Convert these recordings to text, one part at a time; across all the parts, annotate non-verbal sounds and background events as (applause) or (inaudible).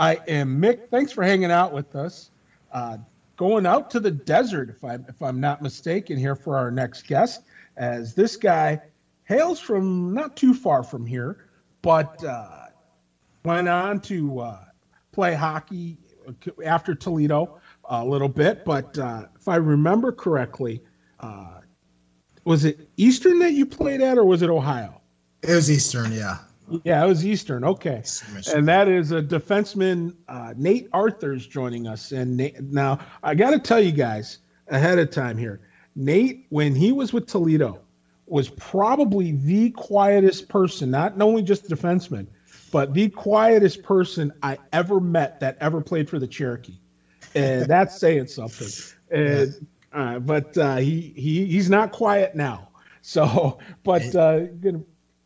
I am Mick. Thanks for hanging out with us. Uh, going out to the desert, if I'm if I'm not mistaken, here for our next guest, as this guy hails from not too far from here, but uh, went on to uh, play hockey after Toledo a little bit. But uh, if I remember correctly, uh, was it Eastern that you played at, or was it Ohio? It was Eastern, yeah. Yeah, it was Eastern. Okay, and that is a defenseman, uh, Nate Arthurs joining us. And Nate, now I got to tell you guys ahead of time here, Nate, when he was with Toledo, was probably the quietest person, not only just defenseman, but the quietest person I ever met that ever played for the Cherokee. And that's saying something. And uh, but uh, he he he's not quiet now. So, but uh,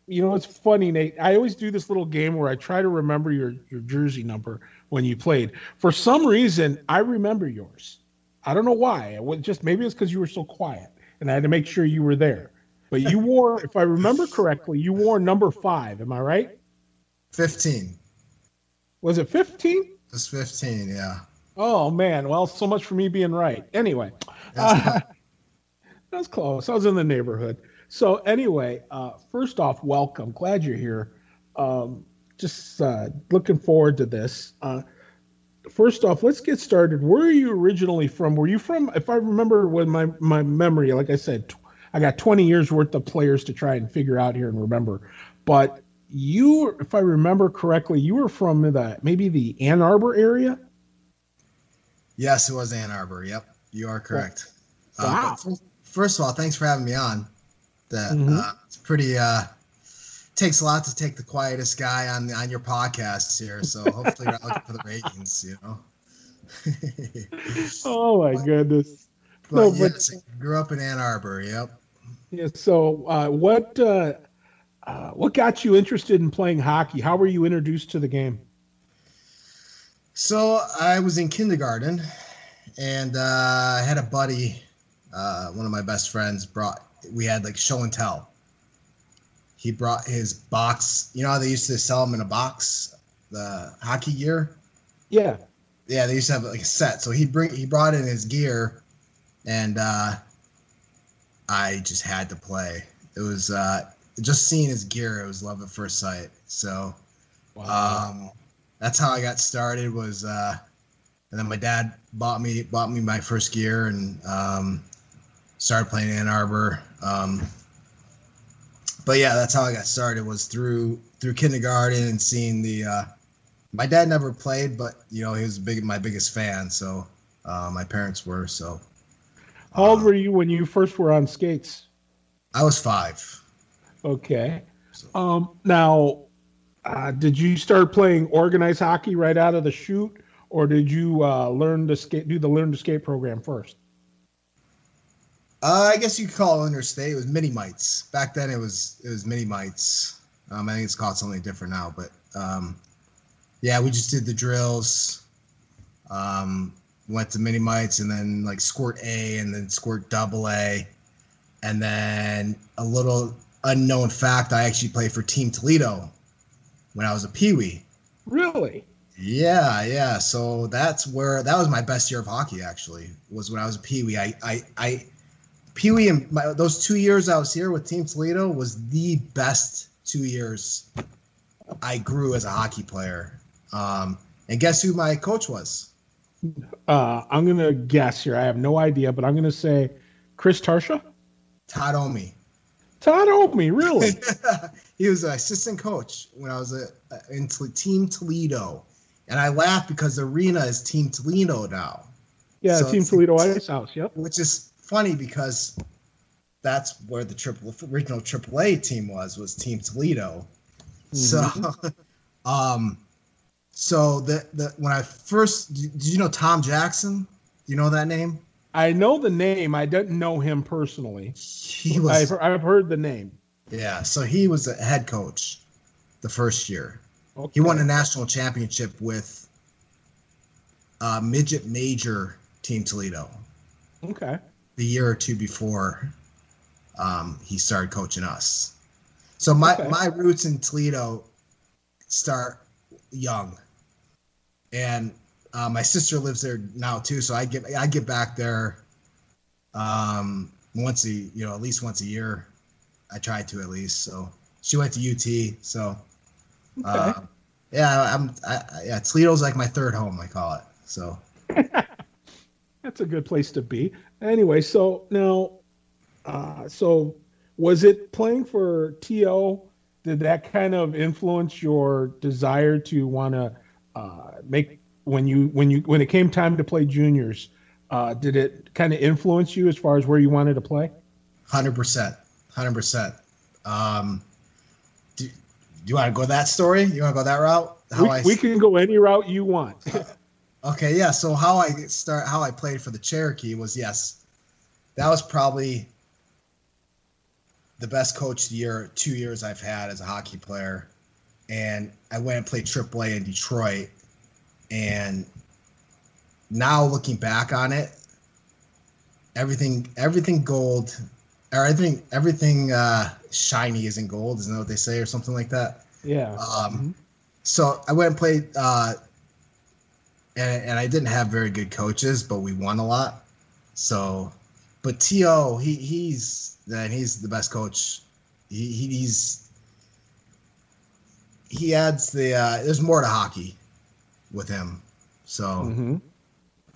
you know it's funny, Nate. I always do this little game where I try to remember your your jersey number when you played. For some reason, I remember yours. I don't know why. It was just maybe it's because you were so quiet, and I had to make sure you were there. But you wore, if I remember correctly, you wore number five. Am I right? 15. Was it 15? It's 15, yeah. Oh, man. Well, so much for me being right. Anyway, uh, (laughs) that's close. I was in the neighborhood. So, anyway, uh, first off, welcome. Glad you're here. Um, just uh, looking forward to this. Uh, first off, let's get started. Where are you originally from? Were you from, if I remember with my, my memory, like I said, I got 20 years worth of players to try and figure out here and remember. But you, if I remember correctly, you were from the maybe the Ann Arbor area. Yes, it was Ann Arbor. Yep, you are correct. Wow. Uh, first of all, thanks for having me on. That mm-hmm. uh, it's pretty. Uh, takes a lot to take the quietest guy on on your podcast here. So hopefully, you're out for the ratings. You know. (laughs) oh my but, goodness! But no, yes, but, grew up in Ann Arbor. Yep. Yeah. So, uh, what uh, uh, what got you interested in playing hockey? How were you introduced to the game? So I was in kindergarten, and uh, I had a buddy. Uh, one of my best friends brought. We had like show and tell. He brought his box. You know how they used to sell them in a box, the hockey gear. Yeah. Yeah, they used to have like a set. So he bring he brought in his gear, and uh, I just had to play. It was uh, just seeing his gear. It was love at first sight. So, wow. um, that's how I got started. Was uh, and then my dad bought me bought me my first gear and um, started playing Ann Arbor. Um, but yeah, that's how I got started. Was through through kindergarten and seeing the. Uh, my dad never played, but you know he was big my biggest fan. So uh, my parents were so. How old uh, were you when you first were on skates? I was five. Okay. Um, now, uh, did you start playing organized hockey right out of the chute, or did you uh, learn to skate? Do the learn to skate program first? Uh, I guess you could call it interstate. It was mini mites back then. It was it was mini mites. Um, I think it's called something different now, but um, yeah, we just did the drills. Um, went to mini mites and then like squirt A and then squirt double A, and then a little unknown fact, I actually played for Team Toledo when I was a peewee. Really? Yeah, yeah. So that's where that was my best year of hockey. Actually, was when I was a peewee. I, I, I peewee and my, those two years I was here with Team Toledo was the best two years I grew as a hockey player. Um, and guess who my coach was? Uh, I'm gonna guess here. I have no idea, but I'm gonna say Chris Tarsha. Todd Omi. Todd Omi, really? (laughs) he was an assistant coach when I was a, a, in Team Toledo, and I laugh because the arena is Team Toledo now. Yeah, so Team Toledo (laughs) Ice House. Yep. Which is funny because that's where the triple original AAA team was was Team Toledo. Mm-hmm. So, (laughs) um, so the the when I first did you know Tom Jackson? Do you know that name? I know the name. I didn't know him personally. He was. I've, I've heard the name. Yeah, so he was a head coach the first year. Okay. He won a national championship with uh, midget major team Toledo. Okay. The year or two before um, he started coaching us. So my, okay. my roots in Toledo start young. and uh, my sister lives there now too. So I get I get back there um, once a you know at least once a year. I try to at least. So she went to UT. So okay. uh, yeah, I'm I, yeah Toledo's like my third home. I call it. So (laughs) that's a good place to be. Anyway, so now, uh, so was it playing for TO? Did that kind of influence your desire to want to uh, make when you when you when it came time to play juniors? Uh, did it kind of influence you as far as where you wanted to play? Hundred percent, hundred percent. Um, do, do you want to go that story? You want to go that route? How we, I, we can go any route you want. (laughs) okay, yeah. So how I start, how I played for the Cherokee was yes, that was probably the best coach the year two years I've had as a hockey player, and I went and played AAA in Detroit, and now looking back on it, everything everything gold, or everything everything uh, shiny isn't gold, isn't that what they say, or something like that? Yeah. Um, mm-hmm. So I went and played, uh, and and I didn't have very good coaches, but we won a lot. So, but To he he's then he's the best coach. He, he's he adds the uh, there's more to hockey with him. So, mm-hmm.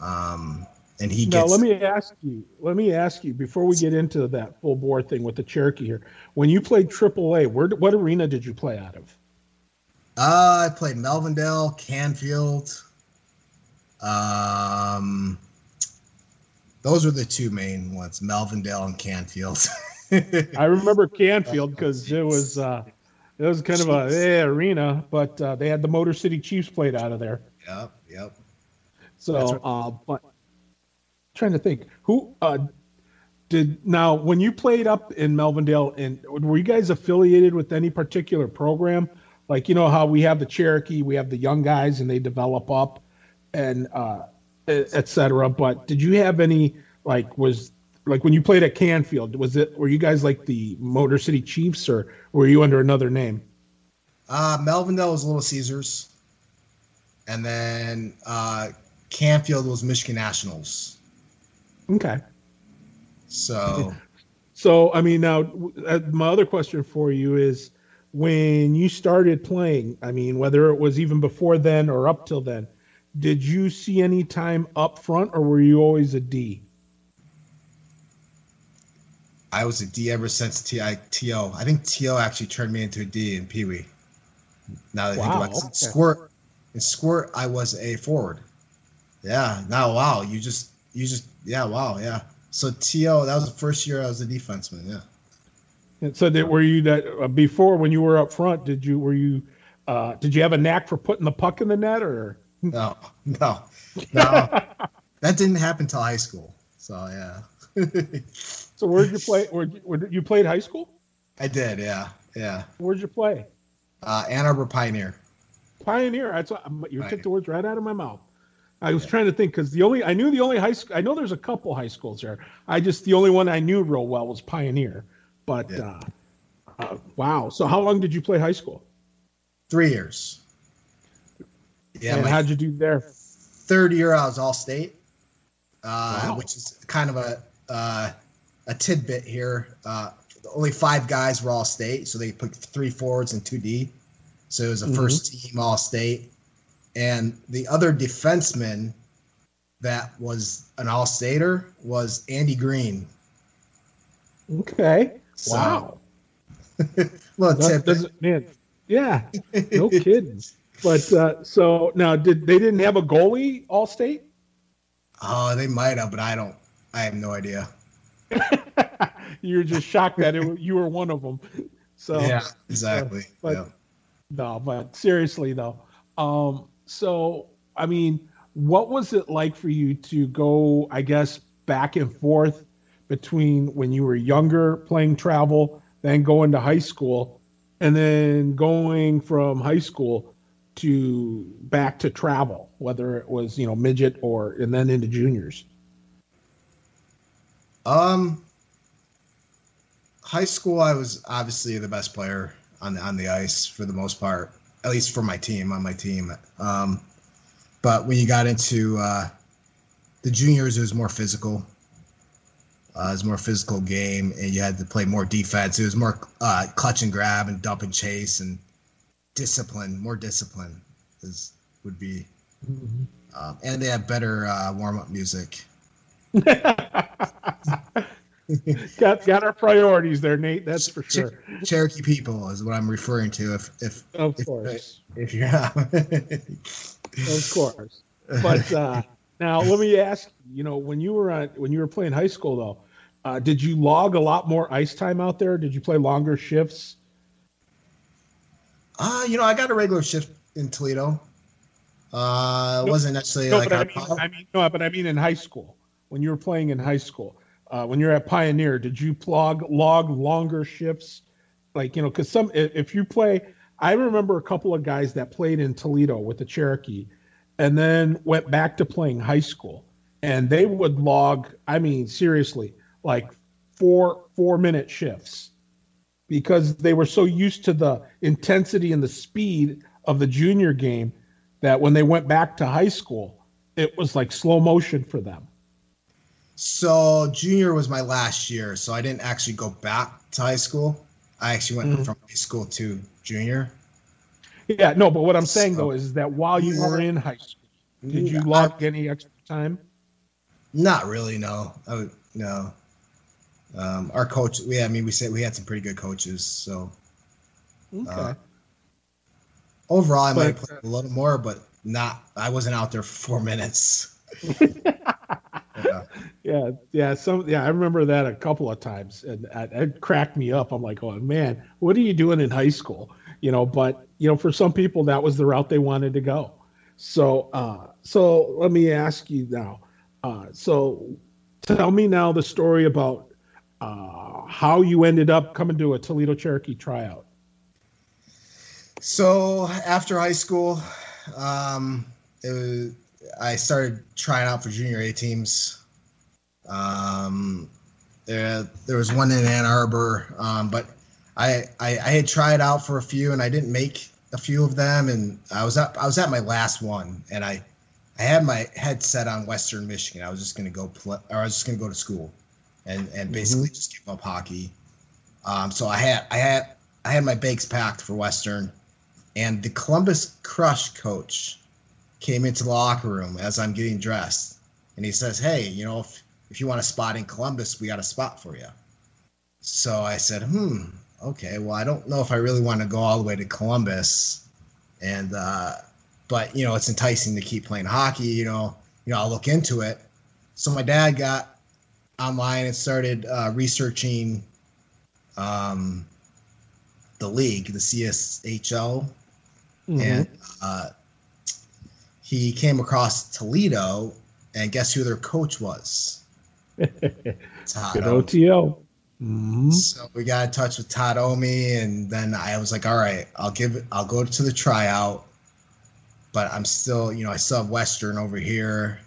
um, and he gets. Now let me ask you. Let me ask you before we get into that full bore thing with the Cherokee here. When you played AAA, where what arena did you play out of? Uh, I played Melvindale, Canfield. Um, those are the two main ones, Melvindale and Canfield. (laughs) I remember Canfield because it was uh, it was kind of a eh, arena, but uh, they had the Motor City Chiefs played out of there. Yep, yep. So, right. uh, but trying to think who uh, did now when you played up in Melvindale, and were you guys affiliated with any particular program? Like you know how we have the Cherokee, we have the young guys, and they develop up, and uh, etc. But did you have any like was like when you played at Canfield? Was it were you guys like the Motor City Chiefs or were you under another name? Uh, Melvindale was Little Caesars, and then uh, Canfield was Michigan Nationals. Okay. So. (laughs) So I mean, now uh, my other question for you is, when you started playing, I mean, whether it was even before then or up till then, did you see any time up front or were you always a D? I was a D ever since T I T O. I think T O actually turned me into a D in Pee Wee. Now that wow, I think about it, okay. squirt in squirt, I was a forward. Yeah. Now, wow, you just you just yeah, wow, yeah. So T O, that was the first year I was a defenseman. Yeah. And so that were you that uh, before when you were up front? Did you were you uh, did you have a knack for putting the puck in the net or? No, no, no. (laughs) that didn't happen till high school. So yeah. (laughs) So where did you play? Where, where you played high school? I did. Yeah, yeah. Where'd you play? Uh, Ann Arbor Pioneer. Pioneer. That's what, you took the words right out of my mouth. I was yeah. trying to think because the only I knew the only high school I know there's a couple high schools there. I just the only one I knew real well was Pioneer. But yeah. uh, uh, wow. So how long did you play high school? Three years. Yeah. And how'd you do there? Third year I was all state, uh, wow. which is kind of a uh, a tidbit here. Uh, only five guys were all state, so they put three forwards and two D. So it was a mm-hmm. first team all state. And the other defenseman that was an all stater was Andy Green. Okay. So, wow. (laughs) little tidbit. Man, yeah, no (laughs) kidding. But uh, so now, did they didn't have a goalie all state? Oh, they might have, but I don't. I have no idea. (laughs) You're just shocked that it, you were one of them. So yeah, exactly. Uh, but yeah. no, but seriously though, um, so I mean, what was it like for you to go? I guess back and forth between when you were younger playing travel, then going to high school, and then going from high school to back to travel, whether it was you know midget or and then into juniors. Um, high school, I was obviously the best player on the on the ice for the most part, at least for my team on my team. Um, but when you got into uh, the juniors, it was more physical. Uh, it was more physical game, and you had to play more defense. It was more uh, clutch and grab and dump and chase and discipline. More discipline is would be, mm-hmm. um, and they have better uh, warm up music. (laughs) got got our priorities there, Nate. That's for sure. Cherokee people is what I'm referring to. If if of if, course, (laughs) if, you're not. of course. But uh, now let me ask. You know, when you were on when you were playing high school, though, uh, did you log a lot more ice time out there? Did you play longer shifts? Uh, you know, I got a regular shift in Toledo. Uh, it wasn't necessarily no, like but I mean, I mean, no, but I mean in high school when you were playing in high school uh, when you're at Pioneer, did you plug log longer shifts? Like you know, because some if you play, I remember a couple of guys that played in Toledo with the Cherokee, and then went back to playing high school, and they would log. I mean, seriously, like four four minute shifts because they were so used to the intensity and the speed of the junior game that when they went back to high school, it was like slow motion for them. So junior was my last year, so I didn't actually go back to high school. I actually went mm-hmm. from high school to junior. Yeah, no, but what I'm saying so, though is that while you were in high school, did you log I, any extra time? Not really, no. I, no. Um, our coach, Yeah, I mean, we said we had some pretty good coaches, so. Okay. Uh, overall, I but, might have played a little more, but not. I wasn't out there for (laughs) four minutes. yeah. (laughs) yeah, yeah, some yeah. I remember that a couple of times, and it cracked me up. I'm like, oh man, what are you doing in high school? You know, but you know, for some people, that was the route they wanted to go. So, uh, so let me ask you now. Uh, so, tell me now the story about uh, how you ended up coming to a Toledo Cherokee tryout. So after high school, um, it was I started trying out for junior A teams. Um, there, there was one in Ann Arbor, um, but I, I, I had tried out for a few and I didn't make a few of them, and I was at I was at my last one, and I I had my head set on Western Michigan. I was just to go play, or I was just going to go to school, and and basically mm-hmm. just give up hockey. Um, so I had I had I had my bakes packed for Western, and the Columbus Crush coach came into the locker room as I'm getting dressed, and he says, "Hey, you know, if if you want a spot in Columbus, we got a spot for you." So I said, "Hmm, okay. Well, I don't know if I really want to go all the way to Columbus, and uh, but you know, it's enticing to keep playing hockey. You know, you know, I'll look into it." So my dad got online and started uh, researching um, the league, the CSHL, mm-hmm. and uh, he came across Toledo, and guess who their coach was? (laughs) Todd Good OTO. Mm-hmm. So we got in touch with Todd Omi, and then I was like, "All right, I'll give. I'll go to the tryout, but I'm still, you know, I still have Western over here,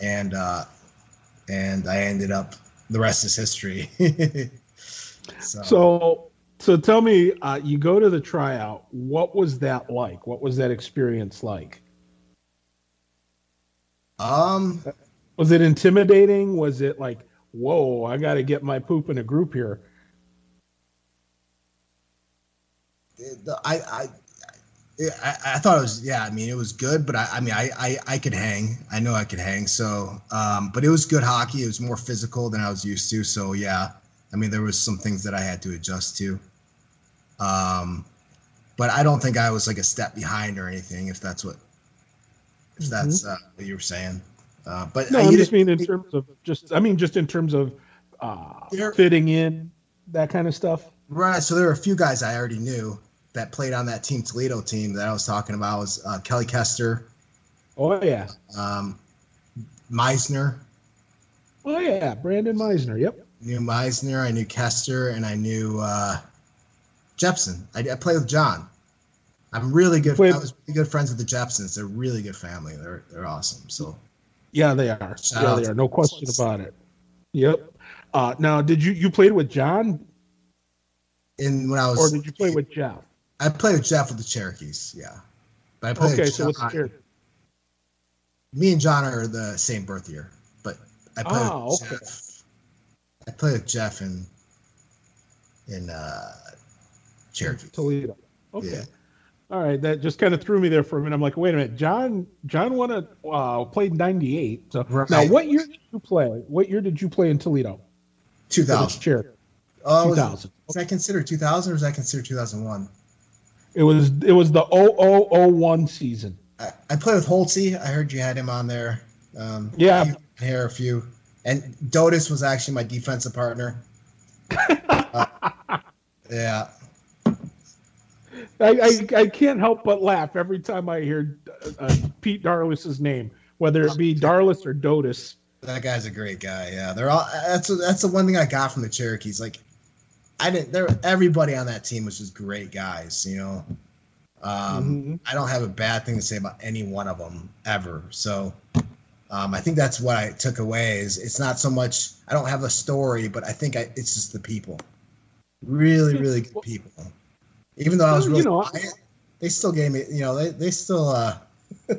and uh, and I ended up. The rest is history. (laughs) so. so, so tell me, uh, you go to the tryout. What was that like? What was that experience like? Um, was it intimidating? Was it like, whoa, I got to get my poop in a group here? I, I, I, I thought it was yeah. I mean, it was good, but I, I mean, I, I, I could hang. I know I could hang. So, um, but it was good hockey. It was more physical than I was used to. So yeah, I mean, there was some things that I had to adjust to. Um, but I don't think I was like a step behind or anything. If that's what if mm-hmm. that's uh, what you were saying. Uh, but no, I just mean in terms of just, I mean, just in terms of uh, fitting in that kind of stuff. Right. So there were a few guys I already knew that played on that Team Toledo team that I was talking about was uh, Kelly Kester. Oh yeah. Um, Meisner. Oh yeah, Brandon Meisner. Yep. I knew Meisner. I knew Kester, and I knew uh, Jepson. I, I played with John. I'm really good. Wait, I was really good friends with the Jepsons. They're really good family. They're they're awesome. So yeah, they are. yeah, they are. No question about it. Yep. Uh, now, did you you played with John? In when I was, or did you play with Jeff? I played with Jeff with the Cherokees. Yeah, but I played okay, with so John, with Me and John are the same birth year, but I play Oh, with okay. Jeff. I play with Jeff in in uh, Cherokee. Toledo. Okay. Yeah. All right, that just kind of threw me there for a minute. I'm like, wait a minute, John. John won a uh, played '98. So Right. now, what year did you play? What year did you play in Toledo? Two For the Oh, was, 2000. was that considered two thousand or was that considered two thousand one? It was it was the 0001 season. I, I play with Holtzy. I heard you had him on there. Um, Yeah. here a few. And Dotis was actually my defensive partner. Uh, (laughs) yeah. I, I, I can't help but laugh every time I hear uh, Pete Darlis's name, whether it be Darlis or Dotis. That guy's a great guy. Yeah, they're all. That's that's the one thing I got from the Cherokees. Like, I didn't. There, everybody on that team was just great guys. You know, um, Mhm. I don't have a bad thing to say about any one of them ever. So, um, I think that's what I took away. Is it's not so much. I don't have a story, but I think I, it's just the people. Really, really good people. Even though I was really you know, quiet, they still gave me. You know, they they still. uh (laughs)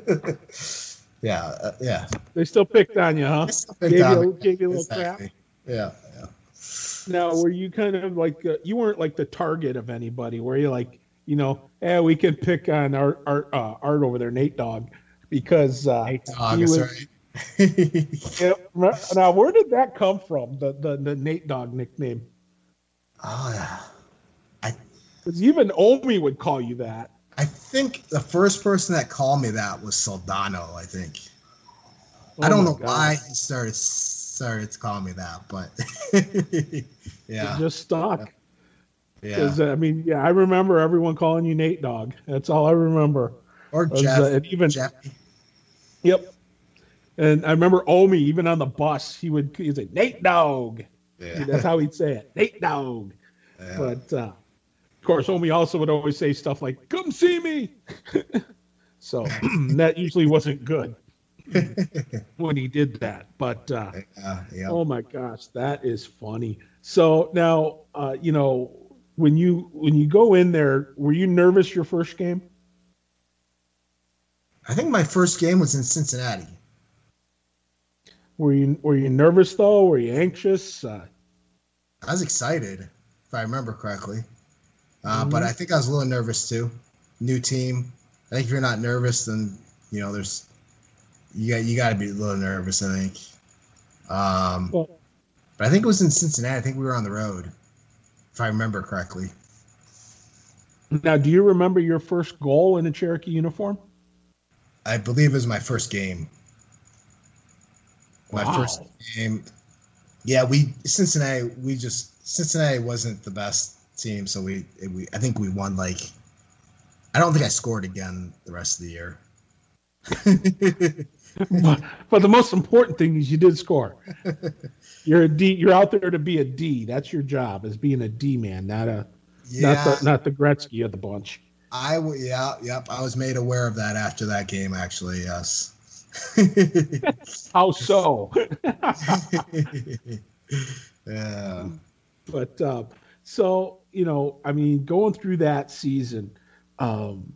Yeah, uh, yeah. They still picked on you, huh? They still picked Gave on you, me. gave you a little crap. Exactly. Yeah, yeah. Now, were you kind of like uh, you weren't like the target of anybody? Were you like, you know, yeah, we can pick on Art Art, uh, Art over there, Nate Dog, because uh, Dog he was- right. (laughs) yeah, now where did that come from? The the, the Nate Dog nickname? oh yeah. Because even Omi would call you that. I think the first person that called me that was Soldano. I think. I Oh don't know God. why he started started to call me that, but (laughs) yeah, just stuck. yeah. I mean, yeah, I remember everyone calling you Nate Dog. That's all I remember. Or Was, Jeff. uh, and even Jeff. yep. And I remember Omi even on the bus, he would he'd say Nate Dog. Yeah. That's how he'd say it, Nate Dog. yeah. But uh, of course, Omi also would always say stuff like "Come see me." (laughs) so (clears throat) that usually wasn't good when he did that. But uh, yeah, yeah. oh my gosh, that is funny. So now, uh, you know, when you when you go in there, were you nervous your first game? I think my first game was in Cincinnati. Were you were you nervous though? Were you anxious? Uh, I was excited, if I remember correctly. Uh, But Mhm. I think I was a little nervous too. New team. I think if you're not nervous, then you know there's you got you got to be a little nervous. I think. Um, but I think it was in Cincinnati. I think we were on the road, if I remember correctly. now, do you remember your first goal in a Cherokee uniform? I believe it was my first game. My Wow. first game. Yeah, we Cincinnati. We just Cincinnati wasn't the best team, so we we I think we won like. I don't think I scored again the rest of the year. (laughs) (laughs) but, but the most important thing is you did score. (laughs) You're a D. You're out there to be a D. That's your job, is being a D man, not a yeah, not the not the Gretzky of the bunch. I w- yeah yep. I was made aware of that after that game. Actually, yes. (laughs) How so? yeah. but uh, so you know, I mean, going through that season, um,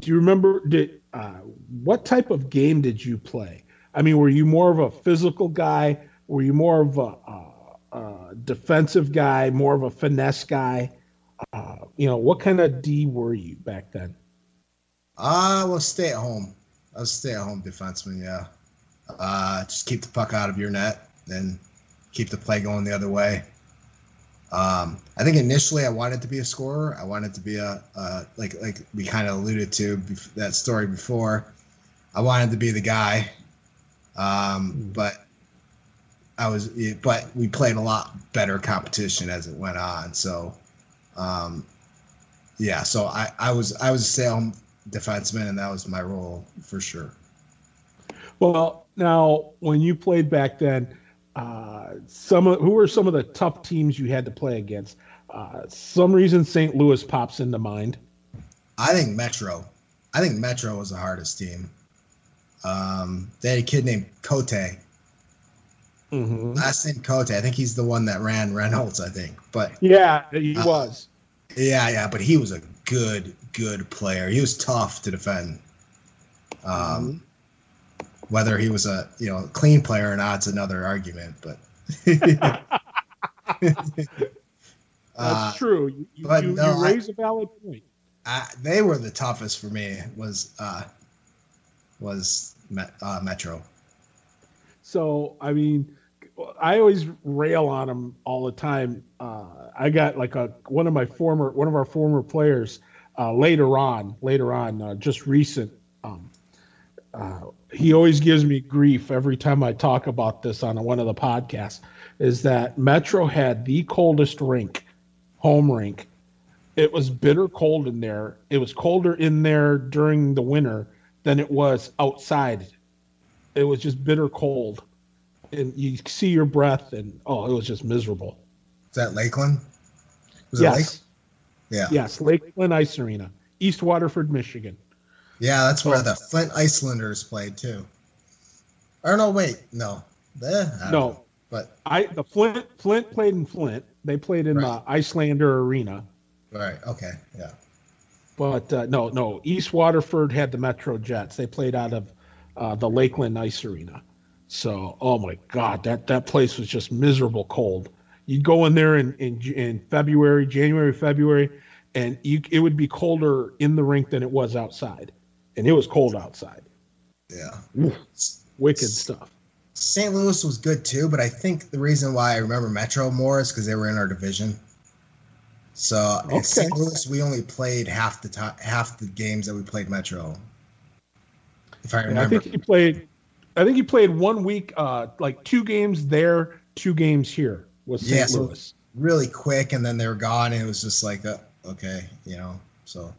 do you remember? Did uh, what type of game did you play? I mean, were you more of a physical guy? Were you more of a, uh uh defensive guy? More of a finesse guy? Uh, you know, what kind of D were you back then? I will stay at home. I was stay at home defenseman. Yeah. Uh, just keep the puck out of your net and keep the play going the other way. Um, I think initially I wanted to be a scorer. I wanted to be a, uh, like like we kind of alluded to bef- that story before. I wanted to be the guy, um, Mm. but I was. But we played a lot better competition as it went on. So, um, yeah. So I, I was I was a home defenseman, and that was my role for sure. Well, now when you played back then, uh, some of, who were some of the tough teams you had to play against? Uh, some reason St. Louis pops into mind. I think Metro. I think Metro was the hardest team. Um, they had a kid named Cote. Mm-hmm. Last name Cote. I think he's the one that ran Reynolds. I think, but Yeah, he Uh, was. yeah, yeah. But he was a good, good player. He was tough to defend. Um, whether he was a you know clean player or not, it's another argument. But (laughs) that's uh, true. You, you, but you, no, you raise I, a valid point. I, they were the toughest for me. Was uh, was uh, Metro. So I mean, I always rail on them all the time. Uh, I got like a one of my former one of our former players uh, later on later on uh, just recent. Um, uh, he always gives me grief every time I talk about this on one of the podcasts. Is that Metro had the coldest rink, home rink. It was bitter cold in there. It was colder in there during the winter than it was outside. It was just bitter cold and you see your breath, and oh, it was just miserable. Is that Lakeland? Was yes. Lake? Yeah. Yes, Lakeland Ice Arena, East Waterford, Michigan. Yeah, that's where the Flint Icelanders played too. Or no, wait, no, eh, no, know, but I the Flint Flint played in Flint. They played in right. the Icelander Arena. Right. Okay. Yeah. But uh, no, no. East Waterford had the Metro Jets. They played out of uh, the Lakeland Ice Arena. So, oh my God, that that place was just miserable cold. You'd go in there in in, in February, January, February, and you, it would be colder in the rink than it was outside, and it was cold outside. Yeah, Oof, wicked stuff. St. Louis was good too, but I think the reason why I remember Metro more is because they were in our division. So okay. St. Louis, we only played half the time, half the games that we played Metro. If I remember, yeah, I think he played I think he played one week, uh, like two games there, two games here. Was St. Yeah, Louis so really quick, and then they were gone, and it was just like, uh, okay, you know. So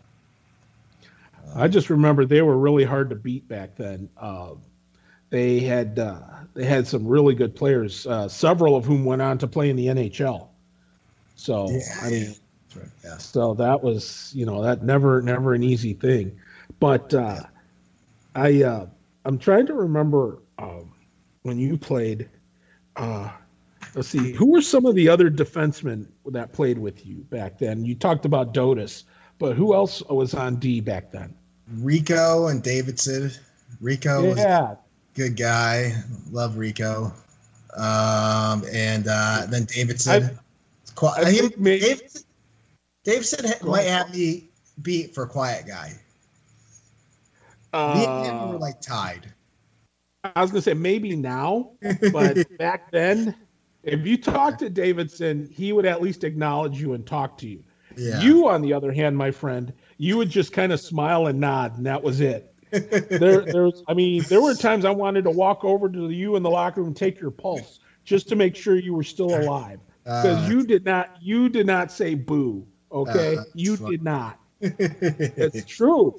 I just remember they were really hard to beat back then. Uh, they had uh, they had some really good players, uh, several of whom went on to play in the NHL. So yeah, I mean, right, yeah. so that was you know that never never an easy thing, but uh, I uh, I'm trying to remember um, when you played. Uh, let's see, who were some of the other defensemen that played with you back then? You talked about Dotis, but who else was on D back then? Rico and Davidson. Rico yeah. good guy. Love Rico. Um, and uh, then Davidson. I, I think maybe, Davidson, Davidson might have me beat for quiet guy. Uh, Me and him were like tied. I was gonna say maybe now, (laughs) but back then, if you talked to Davidson, he would at least acknowledge you and talk to you. Yeah. You, on the other hand, my friend, you would just kind of smile and nod, and that was it. there, there's, I mean, there were times I wanted to walk over to you in the locker room and take your pulse just to make sure you were still alive because uh, you did not, you did not say boo. Okay, uh, you funny. did not. (laughs) it's true.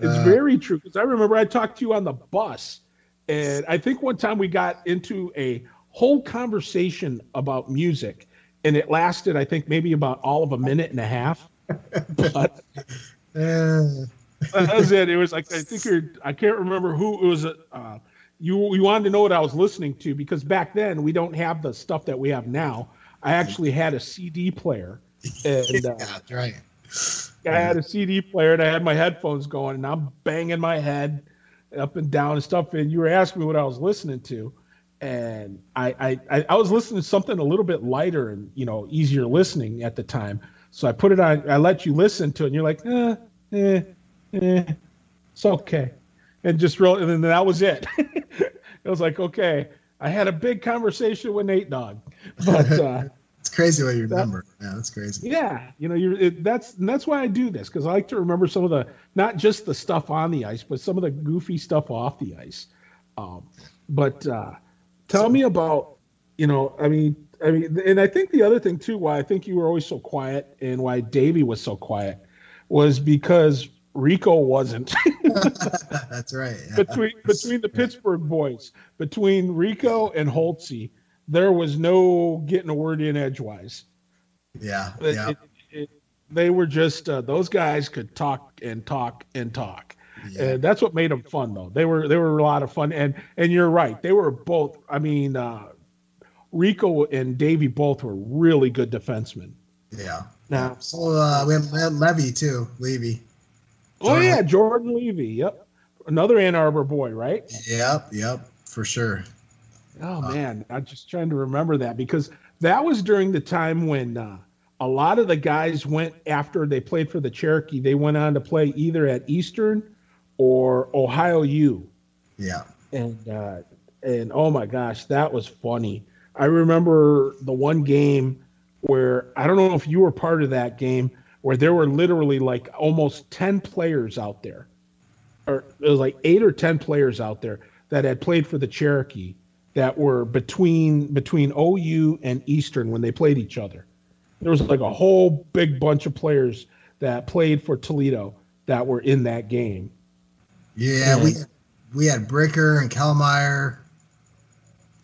It's uh, very true because I remember I talked to you on the bus, and I think one time we got into a whole conversation about music, and it lasted I think maybe about all of a minute and a half. But uh, (laughs) that was it. It was like I think you're. I can't remember who it was. Uh, you you wanted to know what I was listening to because back then we don't have the stuff that we have now. I actually had a CD player, and uh, yeah, right. I had a CD player and I had my headphones going and I'm banging my head up and down and stuff. And you were asking me what I was listening to. And I, I, I was listening to something a little bit lighter and, you know, easier listening at the time. So I put it on, I let you listen to it and you're like, eh, eh, eh, it's okay. And just real, and then that was it. (laughs) it was like, okay, I had a big conversation with Nate Dog, (laughs) but, uh, it's crazy what you remember. That, yeah, that's crazy. Yeah, you know, you're it, that's that's why I do this because I like to remember some of the not just the stuff on the ice, but some of the goofy stuff off the ice. Um, but uh, tell so, me about, you know, I mean, I mean, and I think the other thing too, why I think you were always so quiet and why Davey was so quiet was because Rico wasn't. (laughs) That's right. Yeah. Between between the Pittsburgh boys, between Rico and Holtzy, there was no getting a word in edgewise. Yeah, it, yeah. It, it, they were just uh, those guys could talk and talk and talk. Yeah. And that's what made them fun, though. They were they were a lot of fun, and and you're right. They were both. I mean, uh, Rico and Davey both were really good defensemen. Yeah. Now, so uh, we have Levy too, Levy. Oh yeah, Jordan Levy. Yep. another Ann Arbor boy, right? Yep, yep, for sure. Oh uh, man, I'm just trying to remember that because that was during the time when uh, a lot of the guys went after they played for the Cherokee. They went on to play either at Eastern or Ohio U. Yeah. And uh, and oh my gosh, that was funny. I remember the one game where I don't know if you were part of that game where there were literally like almost 10 players out there. Or it was like 8 or 10 players out there that had played for the Cherokee that were between between OU and Eastern when they played each other. There was like a whole big bunch of players that played for Toledo that were in that game. Yeah, and, we we had Bricker and Kellmeyer,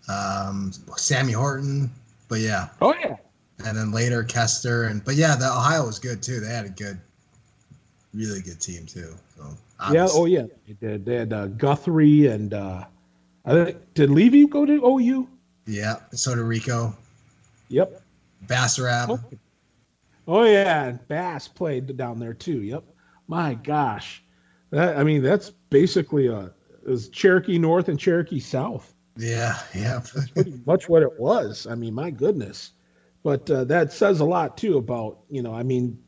um, Sammy Horton, but yeah. Oh yeah. And then later Kester and but yeah, the Ohio was good too. They had a good, really good team too. So yeah, oh yeah, they did. They had uh, Guthrie and uh, I think did Levy go to OU? Yeah, so did Rico. Yep. Bassarab. Oh, oh yeah, Bass played down there too. Yep. My gosh, that I mean that's basically a is Cherokee North and Cherokee South. Yeah, yeah. that's pretty much what it was. I mean, my goodness. But uh, that says a lot too about you know. I mean,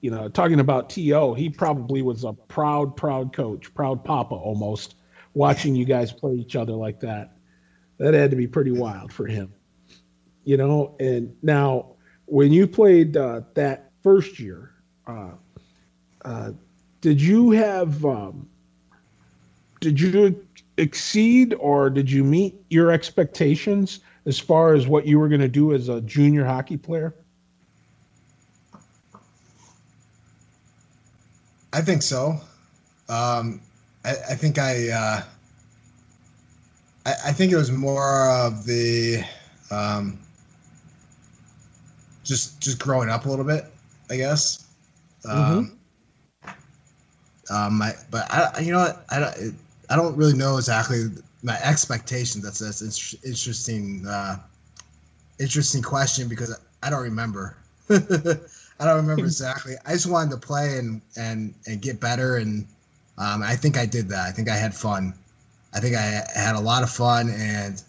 you know, talking about To, he probably was a proud, proud coach, proud papa almost, watching you guys play each other like that. That had to be pretty wild for him you know. And now, when you played uh, that first year, uh, uh, did you have um, did you exceed or did you meet your expectations as far as what you were going to do as a junior hockey player? I think so. Um, I, I, think I, uh, I, I think it was more of the um, just just growing up a little bit, I guess. Um, mm-hmm. Um, my, but I, you know what, I don't, I don't really know exactly my expectations. That's that's interesting, uh, interesting question because I don't remember. (laughs) I don't remember exactly. I just wanted to play and and and get better, and um, I think I did that. I think I had fun. I think I had a lot of fun, and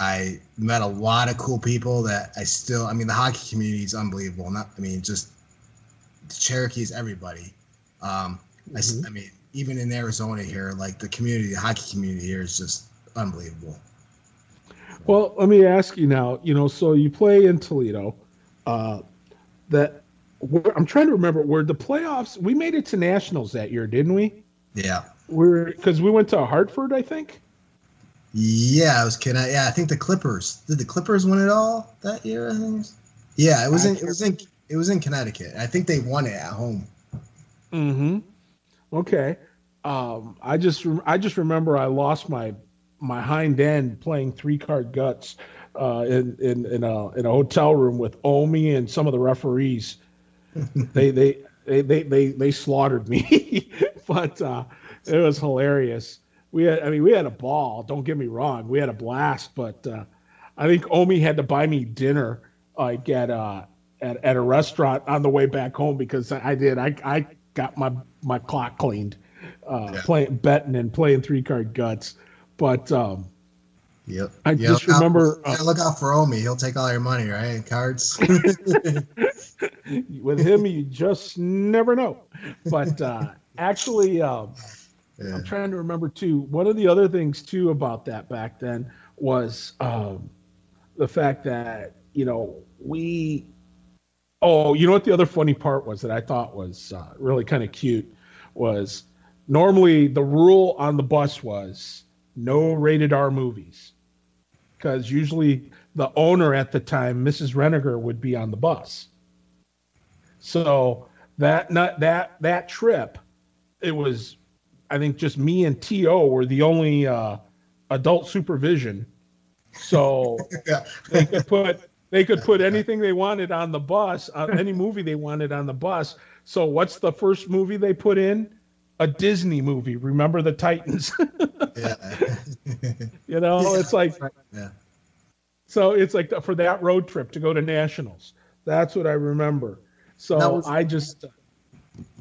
I met a lot of cool people that I still. I mean, the hockey community is unbelievable. Not, I mean, just the Cherokees, everybody. Um, mm-hmm. I, I, mean, even in Arizona here, like the community, the hockey community here is just unbelievable. Well, let me ask you now. You know, so you play in Toledo. Uh, that I'm trying to remember where the playoffs. We made it to nationals that year, didn't we? Yeah. We're because we went to Hartford, I think. Yeah, I was kidding. Yeah, I think the Clippers. Did the Clippers win it all that year? I think. Yeah, it was in it was in it was in Connecticut. I think they won it at home. Hmm. Okay. Um, I just I just remember I lost my my hind end playing three card guts uh, in in in a in a hotel room with Omi and some of the referees. (laughs) they, they they they they they slaughtered me, (laughs) but uh, it was hilarious we had, I mean, we had a ball. Don't get me wrong, we had a blast. But uh, I think Omi had to buy me dinner like at uh, at at a restaurant on the way back home because I did. I I got my my clock cleaned, uh, yeah. playing betting and playing three card guts. But um, Yep. I yeah, just remember. Out, uh, look out for Omi. He'll take all your money, right? Cards. (laughs) (laughs) With him, you just never know. But uh, actually, um, yeah. I'm trying to remember too. One of the other things too about that back then was um, the fact that you know we. Oh, you know what the other funny part was that I thought was uh, really kind of cute was normally the rule on the bus was no rated R movies because usually the owner at the time, Mrs. Reniger, would be on the bus. So that not that that trip, it was I think just me and To were the only uh, adult supervision, so (laughs) yeah. they could put they could put anything they wanted on the bus, uh, any movie they wanted on the bus. So what's the first movie they put in? A Disney movie. Remember the Titans? yeah. (laughs) you know, yeah. it's like yeah. So it's like for that road trip to go to nationals. That's what I remember. So was, I just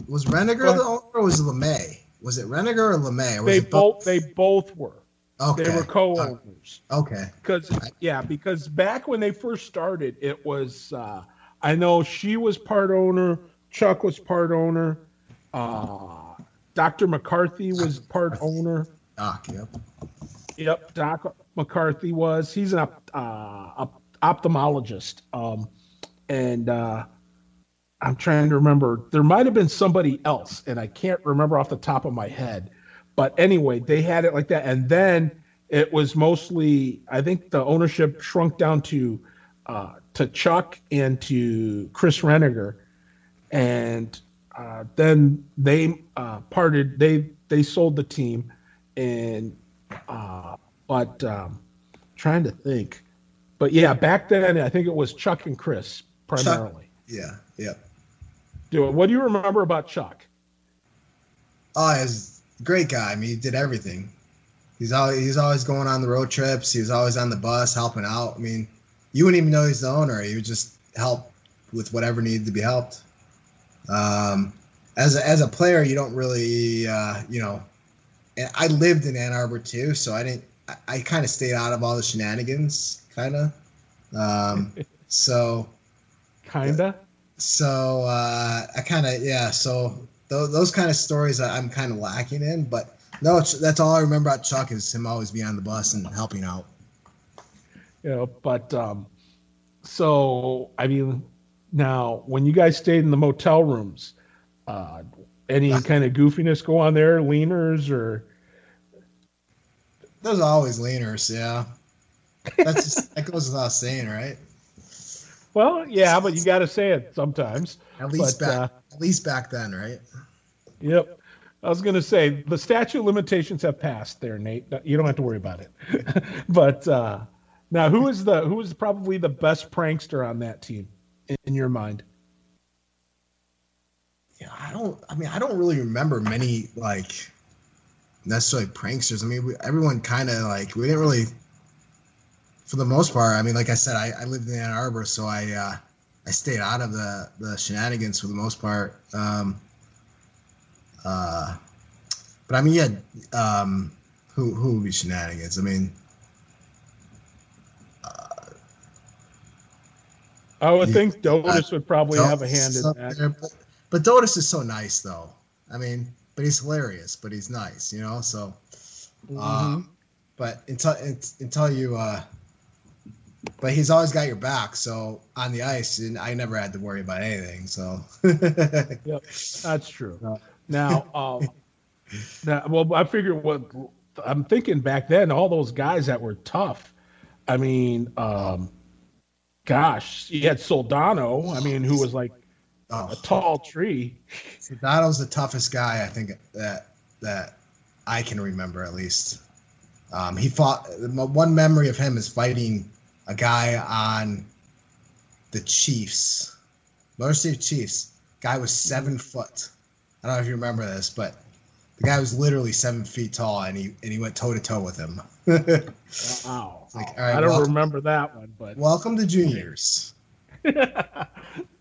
was Reniger the owner or was it LeMay? was it Reniger or LeMay? Or they both, both they both were. Okay. They were co-owners. Okay. Because yeah, because back when they first started, it was uh, I know she was part owner, Chuck was part owner, uh, Dr. McCarthy was part owner. Doc, yep. Yep, Doc McCarthy was. He's an op- uh, ophthalmologist, um, and uh, I'm trying to remember. There might have been somebody else, and I can't remember off the top of my head. But anyway, they had it like that, and then it was mostly. I think the ownership shrunk down to uh, to Chuck and to Chris Reniger, and uh, then they uh, parted. They they sold the team, and uh, but um, trying to think, but yeah, back then I think it was Chuck and Chris primarily. Chuck, yeah, yeah. Do it. What do you remember about Chuck? Oh, he's a great guy. I mean, he did everything. He's always he's always going on the road trips. He was always on the bus helping out. I mean, you wouldn't even know he's the owner. He would just help with whatever needed to be helped. Um, as a, as a player, you don't really, uh, you know, and I lived in Ann Arbor too, so I didn't. I, I kind of stayed out of all the shenanigans, kind of. Um, (laughs) so, kinda. So uh, I kind of yeah. So th- those kind of stories I'm kind of lacking in, but no, that's all I remember about Chuck is him always being on the bus and helping out. You know, but um, so I mean, now when you guys stayed in the motel rooms, uh, any kind of goofiness go on there, leaners or? There's always leaners, yeah. That's just, (laughs) that goes without saying, right? Well, yeah, but you got to say it sometimes. At least but, back, uh, at least back then, right? Yep. I was going to say the statute limitations have passed there, Nate. You don't have to worry about it. (laughs) but uh, now, who is the who is probably the best prankster on that team in, in your mind? Yeah, I don't. I mean, I don't really remember many like necessarily pranksters. I mean, we, everyone kind of like we didn't really, for the most part. I mean, like I said, I, I lived in Ann Arbor, so I uh, I stayed out of the the shenanigans for the most part. Um, uh, but I mean, yeah, um, who who would be shenanigans? I mean. Uh, I would think Dotis would probably have a hand in that. There, but, but Dotis is so nice, though. I mean, but he's hilarious, but he's nice, you know. So, mm-hmm. um, but until until you, uh, but he's always got your back. So on the ice, and I never had to worry about anything. So, (laughs) yep, that's true. Now, (laughs) um, now, well, I figure what I'm thinking back then, all those guys that were tough. I mean, um, gosh, you had Soldano. I mean, who was like oh. a tall tree. Soldano's the toughest guy I think that that I can remember at least. Um, he fought. One memory of him is fighting a guy on the Chiefs, Motor City Chiefs. Guy was seven foot. I don't know if you remember this, but the guy was literally seven feet tall, and he and he went toe to toe with him. (laughs) wow! Like, I don't welcome, remember that one, but welcome to juniors. (laughs)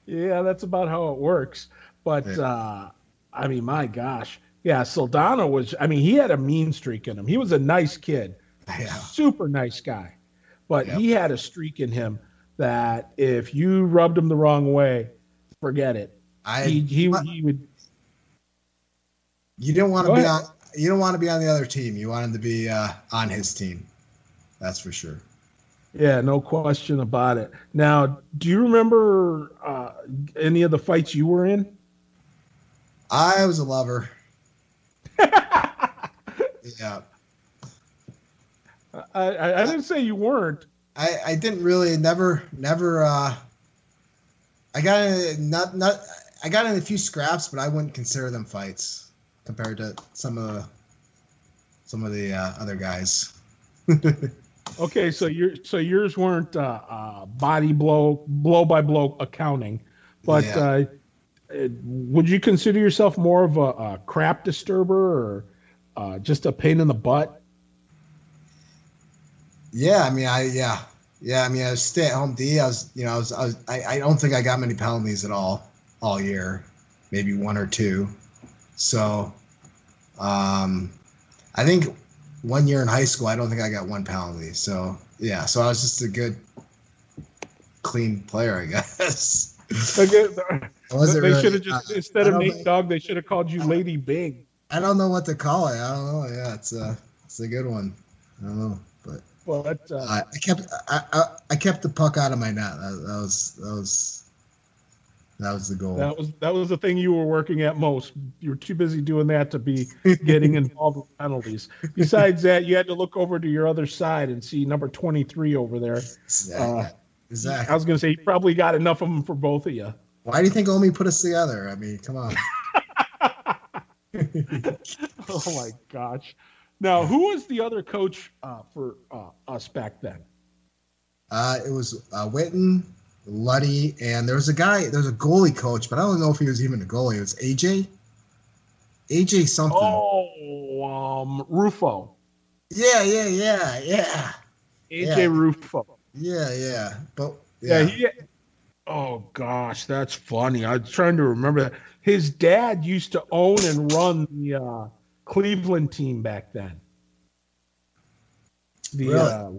Yeah, that's about how it works. But yeah. uh, I mean, my gosh, yeah, Soldano was. I mean, he had a mean streak in him. He was a nice kid, yeah. super nice guy, but yep. he had a streak in him that if you rubbed him the wrong way, forget it. I he he, he would. You didn't want to be ahead. on. You don't want to be on the other team. You wanted to be uh, on his team. That's for sure. Yeah, no question about it. Now, do you remember uh, any of the fights you were in? I was a lover. (laughs) yeah. I, I, I didn't say you weren't. I, I didn't really never never uh I got in not not I got in a few scraps, but I wouldn't consider them fights compared to some of the some of the uh, other guys. (laughs) Okay, so your so yours weren't uh, uh, body blow blow by blow accounting, but yeah. uh, would you consider yourself more of a, a crap disturber or uh, just a pain in the butt? Yeah, I mean, I yeah, yeah. I mean, I was stay at home D. I was, you know, I was, I was, I, I don't think I got many penalties at all all year, maybe one or two. So, Um, I think one year in high school, I don't think I got one penalty. So yeah, so I was just a good, clean player, I (laughs) guess. Again, they really, should have just uh, instead of Nate Dog, they should have called you Lady Byng. I don't know what to call it. I don't know. Yeah, it's a it's a good one. I don't know, well, that, uh, I, I kept I, I, I kept the puck out of my net. That, that was that was that was the goal. That was that was the thing you were working at most. You were too busy doing that to be getting involved with penalties. Besides (laughs) that, you had to look over to your other side and see number twenty three over there. Exactly. Uh, exactly. I was going to say he probably got enough of them for both of you. Why do you think Omi put us together? I mean, come on. (laughs) (laughs) oh my gosh! Now, who was the other coach uh, for uh, us back then? Uh, it was uh, Witten, Luddy, and there was a guy, there was a goalie coach, but I don't know if he was even a goalie. It was AJ. AJ something. Oh, um, Rufo. Yeah, yeah, yeah, yeah. AJ yeah. Rufo. Yeah, yeah, but yeah. yeah, he. Oh gosh, that's funny. I was trying to remember that. His dad used to own and run the uh, Cleveland team back then. The really? uh,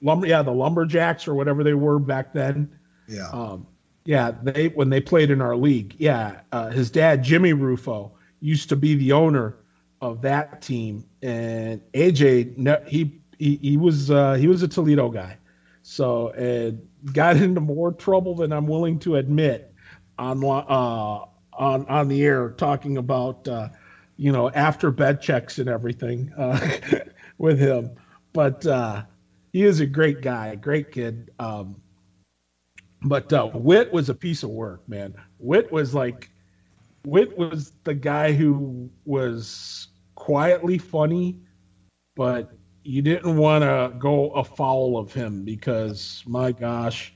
lumber, yeah, the Lumberjacks or whatever they were back then. Yeah. Um, yeah, they when they played in our league. Yeah, uh, his dad Jimmy Rufo used to be the owner of that team, and AJ he he, he was uh, he was a Toledo guy, so and got into more trouble than I'm willing to admit on uh, on on the air talking about uh, you know after bed checks and everything uh, (laughs) with him, but uh, he is a great guy, great kid. Um, but uh, Wit was a piece of work, man. Wit was like, Wit was the guy who was quietly funny, but you didn't want to go afoul of him because my gosh,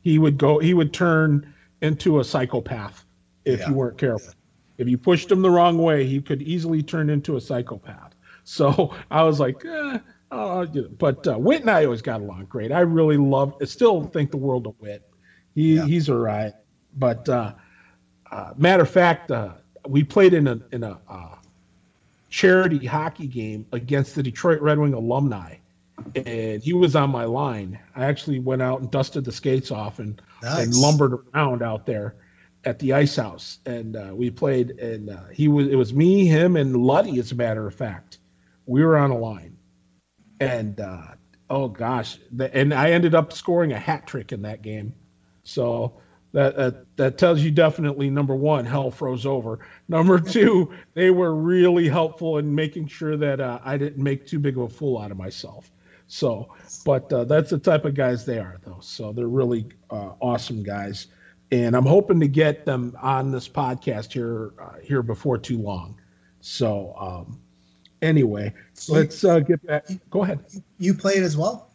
he would go, he would turn into a psychopath if yeah. you weren't careful. If you pushed him the wrong way, he could easily turn into a psychopath. So (laughs) I was like, eh, uh, but uh, Wit and I always got along great. I really love, still think the world of Wit. He yeah. he's all right. But uh, uh, matter of fact, uh, we played in a in a uh, charity hockey game against the Detroit Red Wing alumni, and he was on my line. I actually went out and dusted the skates off and nice. and lumbered around out there at the ice house, and uh, we played. And uh, he was it was me, him, and Luddy. As a matter of fact, we were on a line, and oh gosh, the, and I ended up scoring a hat trick in that game. So that, that that tells you definitely number one, hell froze over. Number two, they were really helpful in making sure that uh, I didn't make too big of a fool out of myself. So, but uh, that's the type of guys they are, though. So they're really uh, awesome guys, and I'm hoping to get them on this podcast here uh, here before too long. So, um, anyway, so let's uh, get back. Go ahead. You played as well.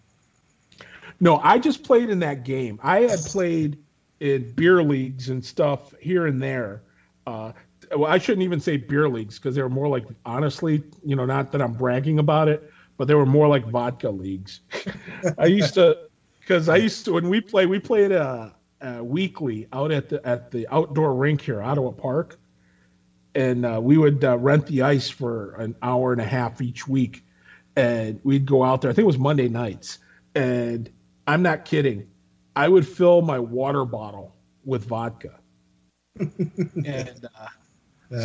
No, I just played in that game. I had played in beer leagues and stuff here and there. Uh, well, I shouldn't even say beer leagues because they were more like, honestly, you know, not that I'm bragging about it, but they were more like vodka leagues. (laughs) I used to, because I used to when we play, we played uh, uh, weekly out at the at the outdoor rink here, Ottawa Park, and uh, we would uh, rent the ice for an hour and a half each week, and we'd go out there. I think it was Monday nights, and I'm not kidding. I would fill my water bottle with vodka. (laughs) and uh,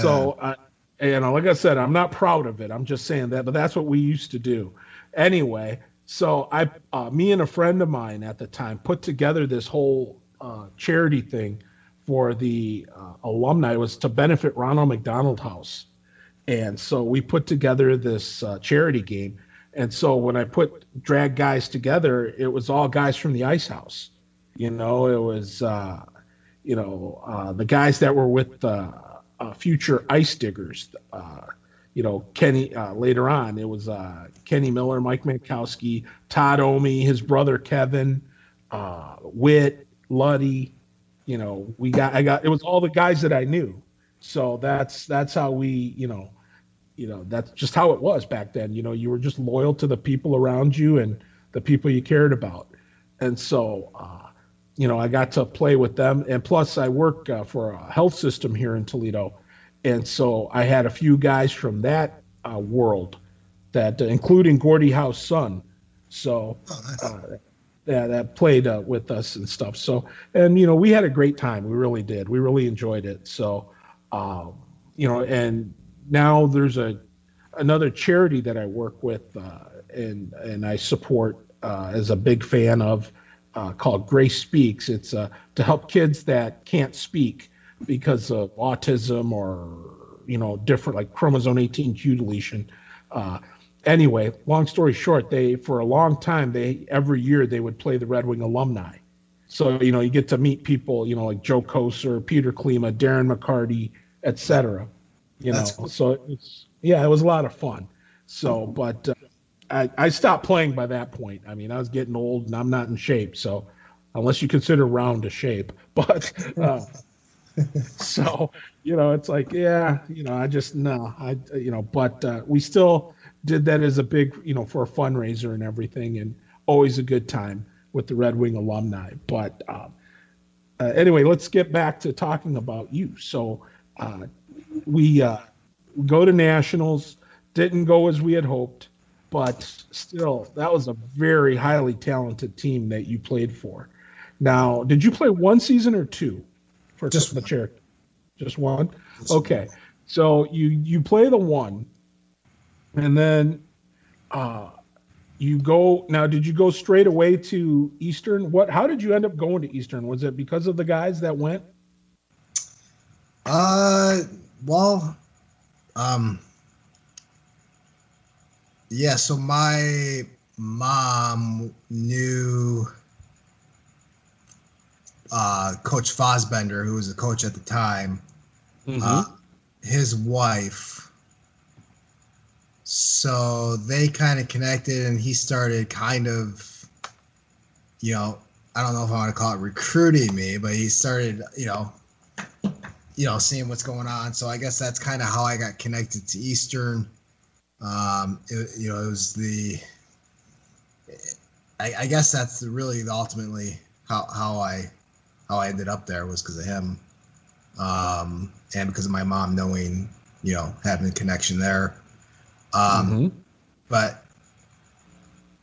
so, uh, you know, like I said, I'm not proud of it. I'm just saying that, but that's what we used to do. Anyway, so I, uh, me and a friend of mine at the time put together this whole uh, charity thing for the uh, alumni. Was to benefit Ronald McDonald House. And so we put together this uh, charity game and so when I put drag guys together, it was all guys from the Ice House. You know, it was uh, you know uh, the guys that were with uh, uh future Ice Diggers. You know, Kenny. Later on, it was Kenny Miller, Mike Mankowski, Todd Omi, his brother Kevin, Witt, Luddy. You know, we got I got it was all the guys that I knew. So that's that's how we you know you know that's just how it was back then you know you were just loyal to the people around you and the people you cared about and so uh, you know i got to play with them and plus i work uh, for a health system here in toledo and so i had a few guys from that uh, world, that uh, including Gordie Howe's son. So oh, nice. Uh, that, that played uh, with us and stuff. So and you know we had a great time. We really did. We really enjoyed it. So um, you know, and now there's a another charity that I work with uh, and and I support uh, as a big fan of uh, called Grace Speaks. It's uh, to help kids that can't speak because of autism or you know different like chromosome 18q deletion. Anyway, long story short, they for a long time they every year they would play the Red Wing alumni. So you know you get to meet people you know like Joe Kocur, Peter Klima, Darren McCarty, etc. You That's know, cool. so it's yeah, it was a lot of fun. So, but uh, I, I stopped playing by that point. I mean, I was getting old and I'm not in shape. So, unless you consider round a shape, (laughs) but uh, so you know, it's like, yeah, you know, I just no, I you know, but uh, we still did that as a big, you know, for a fundraiser and everything, and always a good time with the Red Wing alumni. But uh, uh, anyway, let's get back to talking about you. So uh, we uh, go to nationals, didn't go as we had hoped but still, that was a very highly talented team that you played for. Now, did you play one season or two for just the chair? Just one. Okay, so you you play the one, and then uh, you go. Now, did you go straight away to Eastern? What? How did you end up going to Eastern? Was it because of the guys that went? Uh, well, um, yeah, so my mom knew uh, Coach Fosbender, who was the coach at the time, mm-hmm. uh, his wife. So they kind of connected, and he started kind of, you know, I don't know if I want to call it recruiting me, but he started, you know, you know, seeing what's going on. So I guess that's kind of how I got connected to Eastern. Um, it, you know, it was the. I, I guess that's really ultimately how how I how I ended up there was because of him, um, and because of my mom knowing, you know, having a connection there. Um, mm-hmm. But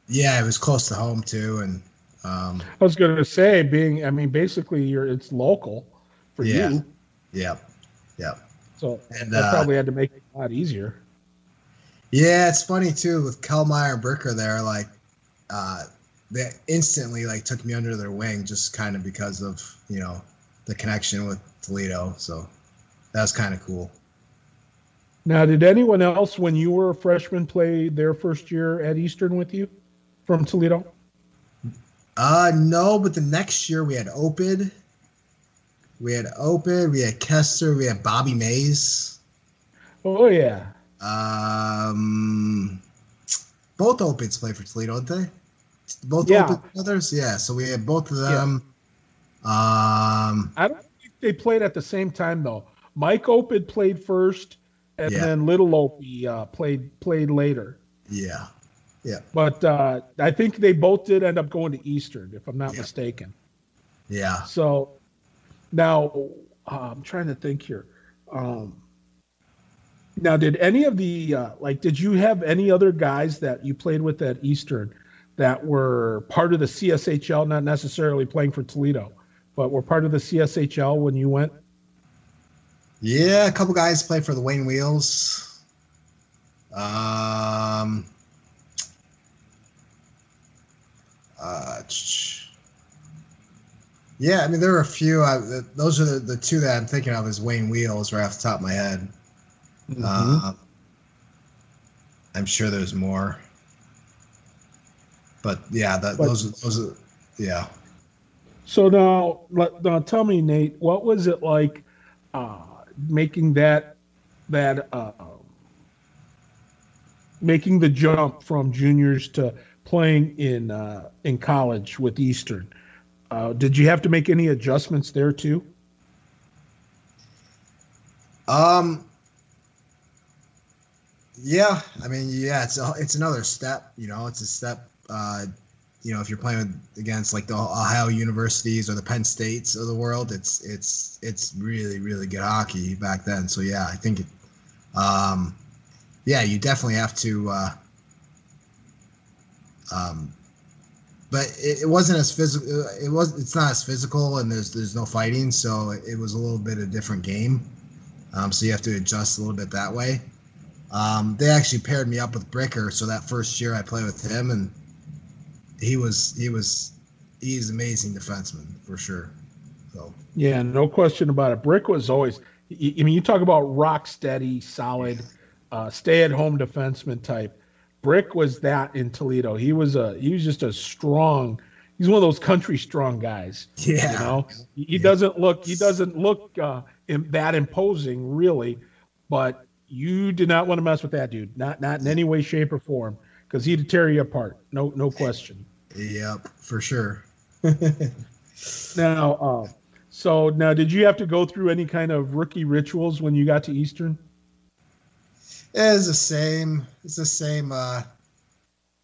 yeah, it was close to home too, and um, I was going to say, being, I mean, basically, you're it's local for yeah, you. Yeah, yeah. So and, that uh, probably had to make it a lot easier. Yeah, it's funny too with Kellmeyer and Bricker there. Like, uh, they instantly like took me under their wing just kind of because of you know the connection with Toledo. So that was kind of cool. Now, did anyone else when you were a freshman play their first year at Eastern with you from Toledo? Uh, no, but the next year we had Opid. We had Opid, we had Kester, we had Bobby Mays. Oh yeah. Um, both Opids play for Toledo, don't they? Both yeah. Opid brothers, yeah. So we had both of them. Yeah. Um, I don't think they played at the same time though. Mike Opid played first, and yeah. then Little Opie uh, played played later. Yeah, yeah. But uh, I think they both did end up going to Eastern, if I'm not yeah. mistaken. Yeah. So now uh, I'm trying to think here. Um, now, did any of the uh, like? Did you have any other guys that you played with at Eastern that were part of the CSHL, not necessarily playing for Toledo, but were part of the CSHL when you went? Yeah, a couple guys play for the Wayne Wheels. Um, uh, yeah, I mean there are a few. Uh, those are the, the two that I'm thinking of as Wayne Wheels right off the top of my head. Mm-hmm. Uh, I'm sure there's more, but yeah, that but, those those are, yeah. So now, now tell me, Nate, what was it like uh, making that that uh, making the jump from juniors to playing in uh, in college with Eastern? Uh, did you have to make any adjustments there too? Um, yeah, I mean, yeah, it's a, it's another step. You know, it's a step. Uh, you know, if you're playing against like the Ohio universities or the Penn States of the world, it's it's it's really really good hockey back then. So yeah, I think it, um, yeah, you definitely have to. Uh, um, but it, it wasn't as physical. It was. It's not as physical, and there's there's no fighting, so it was a little bit a different game. Um, so you have to adjust a little bit that way. Um, they actually paired me up with Bricker, so that first year I played with him, and he was he was he's amazing defenseman for sure. So yeah, no question about it. Brick was always. I mean, you talk about rock steady, solid, uh, stay at home defenseman type. Brick was that in Toledo. He was a he was just a strong. He's one of those country strong guys. Yeah, you know, he, he doesn't look he doesn't look uh, that imposing really, but you did not want to mess with that dude. Not not in any way, shape, or form, because he'd tear you apart. No no question. Yep, for sure. (laughs) now, uh, so now, did you have to go through any kind of rookie rituals when you got to Eastern? It's the same. It's the same. Uh,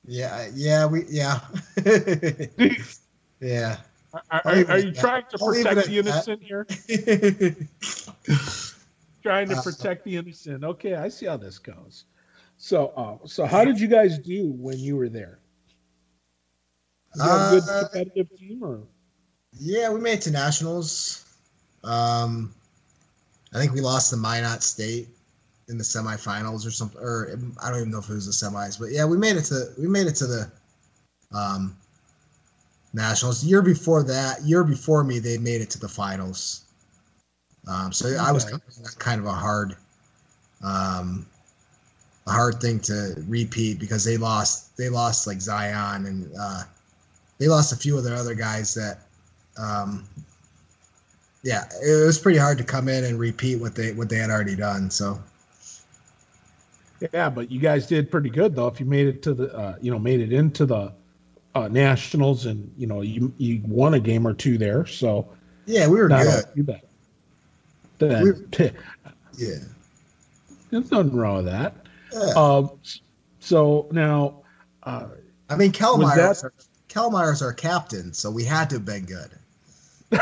yeah, yeah, we, yeah, (laughs) yeah. Are, are, are you trying to protect the innocent here? (laughs) trying to uh, protect the innocent. Okay, I see how this goes. So, uh, so how did you guys do when you were there? You a good uh, competitive team, or yeah, we made it to nationals. Um, I think we lost to Minot State in the semifinals or something, or I don't even know if it was the semis, but yeah, we made it to we made it to the um, nationals. Year before that, year before me, they made it to the finals. Um, so okay. I was kind of a hard, um, a hard thing to repeat because they lost they lost like Zion and uh, they lost a few of their other guys that um, yeah, it was pretty hard to come in and repeat what they what they had already done. So yeah, but you guys did pretty good though. If you made it to the uh, you know made it into the uh, nationals and you know you you won a game or two there. So yeah, we were good. You bet. Then, we yeah, there's nothing wrong with that. Yeah. Um, so now, uh, I mean, Kellmeyer, Kellmeyer's our captain, so we had to have been good. (laughs)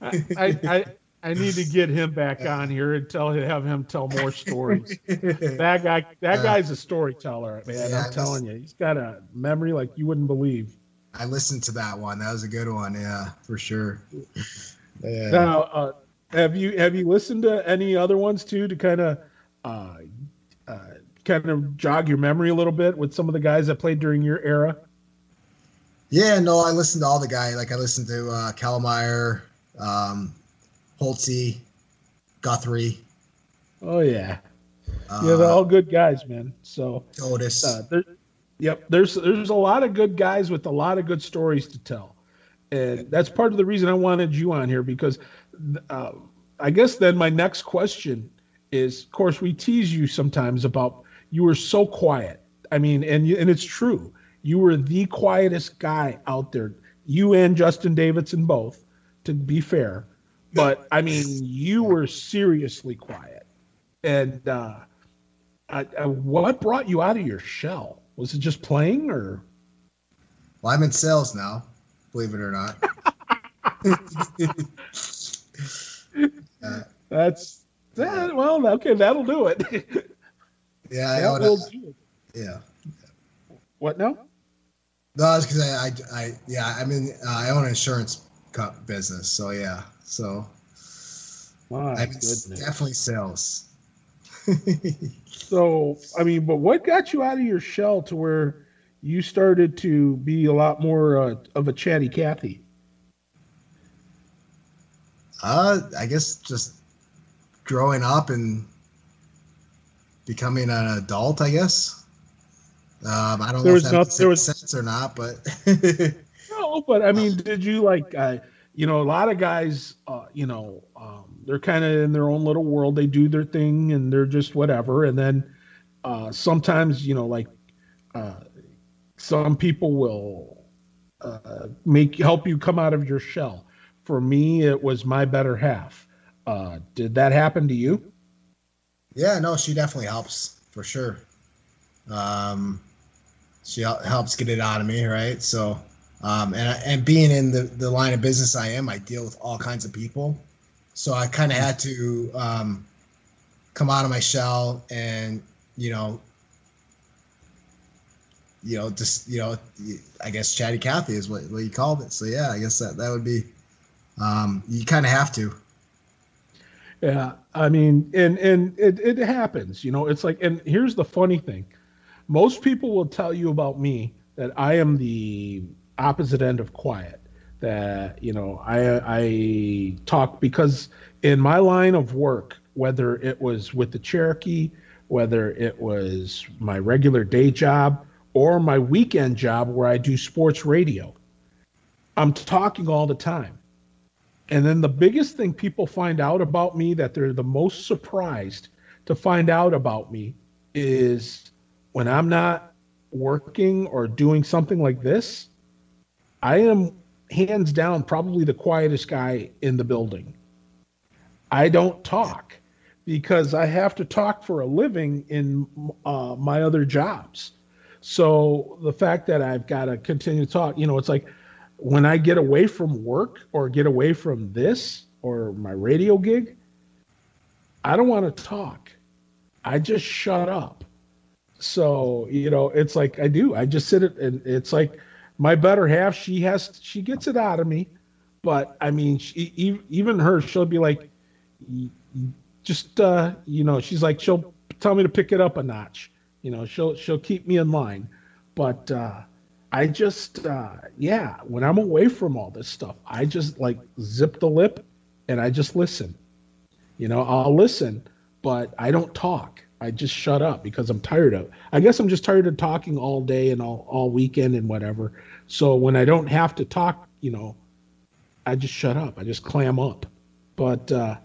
I, I I need to get him back on here and tell have him tell more stories. (laughs) that guy that guy's a storyteller, man. Yeah, I'm telling you, he's got a memory like you wouldn't believe. I listened to that one. That was a good one, yeah, for sure. Yeah. Now, uh, have you have you listened to any other ones too to kind of uh, uh, kind of jog your memory a little bit with some of the guys that played during your era? Yeah, no, I listened to all the guys. Like I listened to uh, Kellmeyer, um, Holtzy, Guthrie. Oh yeah, uh, yeah, they're all good guys, man. So Otis. Uh, there, yep, there's there's a lot of good guys with a lot of good stories to tell, and that's part of the reason I wanted you on here because uh, I guess then my next question is, of course, we tease you sometimes about you were so quiet. I mean, and you, and it's true. You were the quietest guy out there. You and Justin Davidson both, to be fair. But I mean, you were seriously quiet. And uh, I, I, what brought you out of your shell? Was it just playing, or? Well, I'm in sales now. Believe it or not. (laughs) (laughs) uh, That's Well, okay, that'll do it. (laughs) Yeah, I will do Yeah. What now? No, it's because I, I, I, yeah, I mean, uh, I own an insurance business, so yeah, so. My I mean, definitely sales. so, I mean, but what got you out of your shell to where you started to be a lot more uh, of a chatty Cathy? Uh, I guess just growing up and becoming an adult, I guess. Um, I don't there know if that not, there was sense or not, but (laughs) no. But I mean, did you like? Uh, you know, a lot of guys, uh, you know, um, they're kind of in their own little world. They do their thing and they're just whatever. And then uh, sometimes, you know, like uh, some people will uh, make help you come out of your shell. For me, it was my better half. Uh, did that happen to you? Yeah, no, she definitely helps for sure. Um, she helps get it out of me, right? So, um, and and being in the the line of business I am, I deal with all kinds of people, so I kind of had to um, come out of my shell and you know you know just you know i guess chatty cathy is what, what you called it so yeah i guess that that would be um you kind of have to yeah i mean and and it, it happens you know it's like and here's the funny thing most people will tell you about me that i am the opposite end of quiet that you know i i talk because in my line of work whether it was with the Cherokee, whether it was my regular day job or my weekend job where I do sports radio. I'm talking all the time. And then the biggest thing people find out about me that they're the most surprised to find out about me is when I'm not working or doing something like this, I am hands down probably the quietest guy in the building. I don't talk because I have to talk for a living in uh, my other jobs. So the fact that I've got to continue to talk, you know, it's like when I get away from work or get away from this or my radio gig, I don't want to talk. I just shut up. So, you know, it's like I do. I just sit it and it's like my better half, she has, she gets it out of me. But I mean, she, even her, she'll be like, just uh, you know, she's like she'll tell me to pick it up a notch. You know, she'll she'll keep me in line. But uh, I just uh, yeah, when I'm away from all this stuff, I just like zip the lip and I just listen. You know, I'll listen, but I don't talk. I just shut up because I'm tired of it. I guess I'm just tired of talking all day and all, all weekend and whatever. So when I don't have to talk, you know, I just shut up. I just clam up. But uh,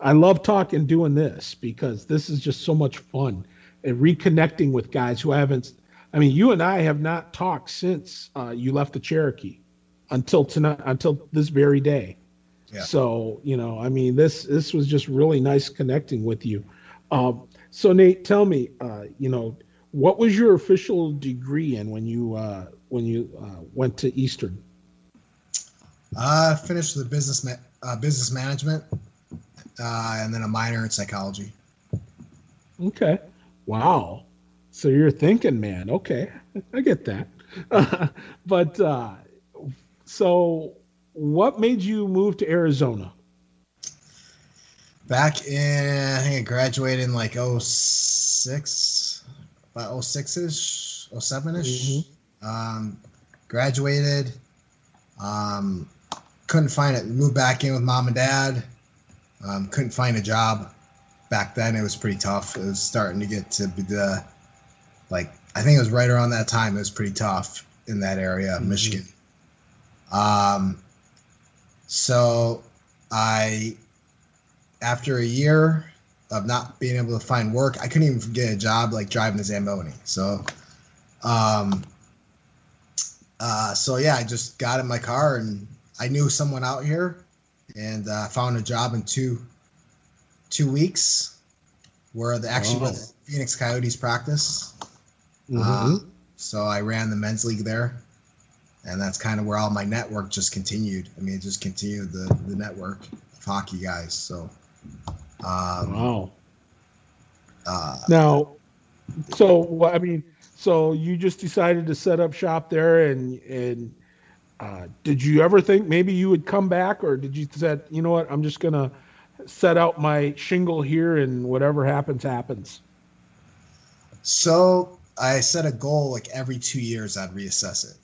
I love talking doing this because this is just so much fun and reconnecting with guys who I haven't. I mean, you and I have not talked since uh, you left the Cherokee until tonight, until this very day. Yeah. So you know, I mean, this this was just really nice connecting with you. Um, so Nate, tell me, uh, you know, what was your official degree in when you uh, when you uh, went to Eastern? I finished the business ma- uh, business management uh, and then a minor in psychology. Okay. Wow. So you're thinking, man. Okay, I get that. Uh, (laughs) but uh, so, what made you move to Arizona? Back in, I think I graduated in like 06, about 06 ish, 07 ish. Mm-hmm. Um, graduated. Um, couldn't find it. Moved back in with mom and dad. Um, couldn't find a job back then. It was pretty tough. It was starting to get to be the like I think it was right around that time. It was pretty tough in that area, mm-hmm. Michigan. Um, so I, after a year of not being able to find work, I couldn't even get a job like driving a Zamboni. So, um, uh, so yeah, I just got in my car and I knew someone out here and uh, found a job in two two weeks where the actually oh. with Phoenix Coyotes practice. Mm-hmm. Uh, so I ran the men's league there, and that's kind of where all my network just continued. I mean, it just continued the the network of hockey guys. So, um, wow. Uh, now, so I mean, so you just decided to set up shop there, and and uh, did you ever think maybe you would come back, or did you said, you know what, I'm just gonna set out my shingle here, and whatever happens, happens? So I set a goal like every two years, I'd reassess it.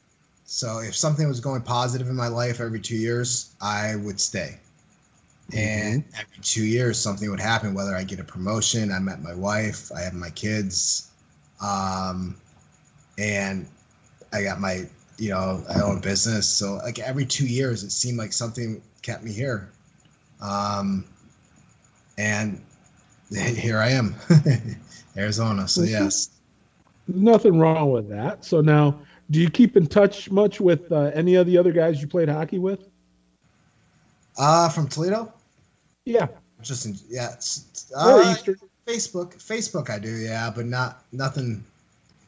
So if something was going positive in my life every two years, I would stay. Mm-hmm. And every two years, something would happen. Whether I get a promotion, I met my wife, I have my kids, um, and I got my you know, I own a business. So like every two years, it seemed like something kept me here. Um, and (laughs) here I am, (laughs) Arizona. So yes, nothing wrong with that. So now, do you keep in touch much with uh, any of the other guys you played hockey with? Uh, from Toledo. Yeah. Just in, yeah. Uh, Facebook, Facebook, I do, yeah, but not nothing.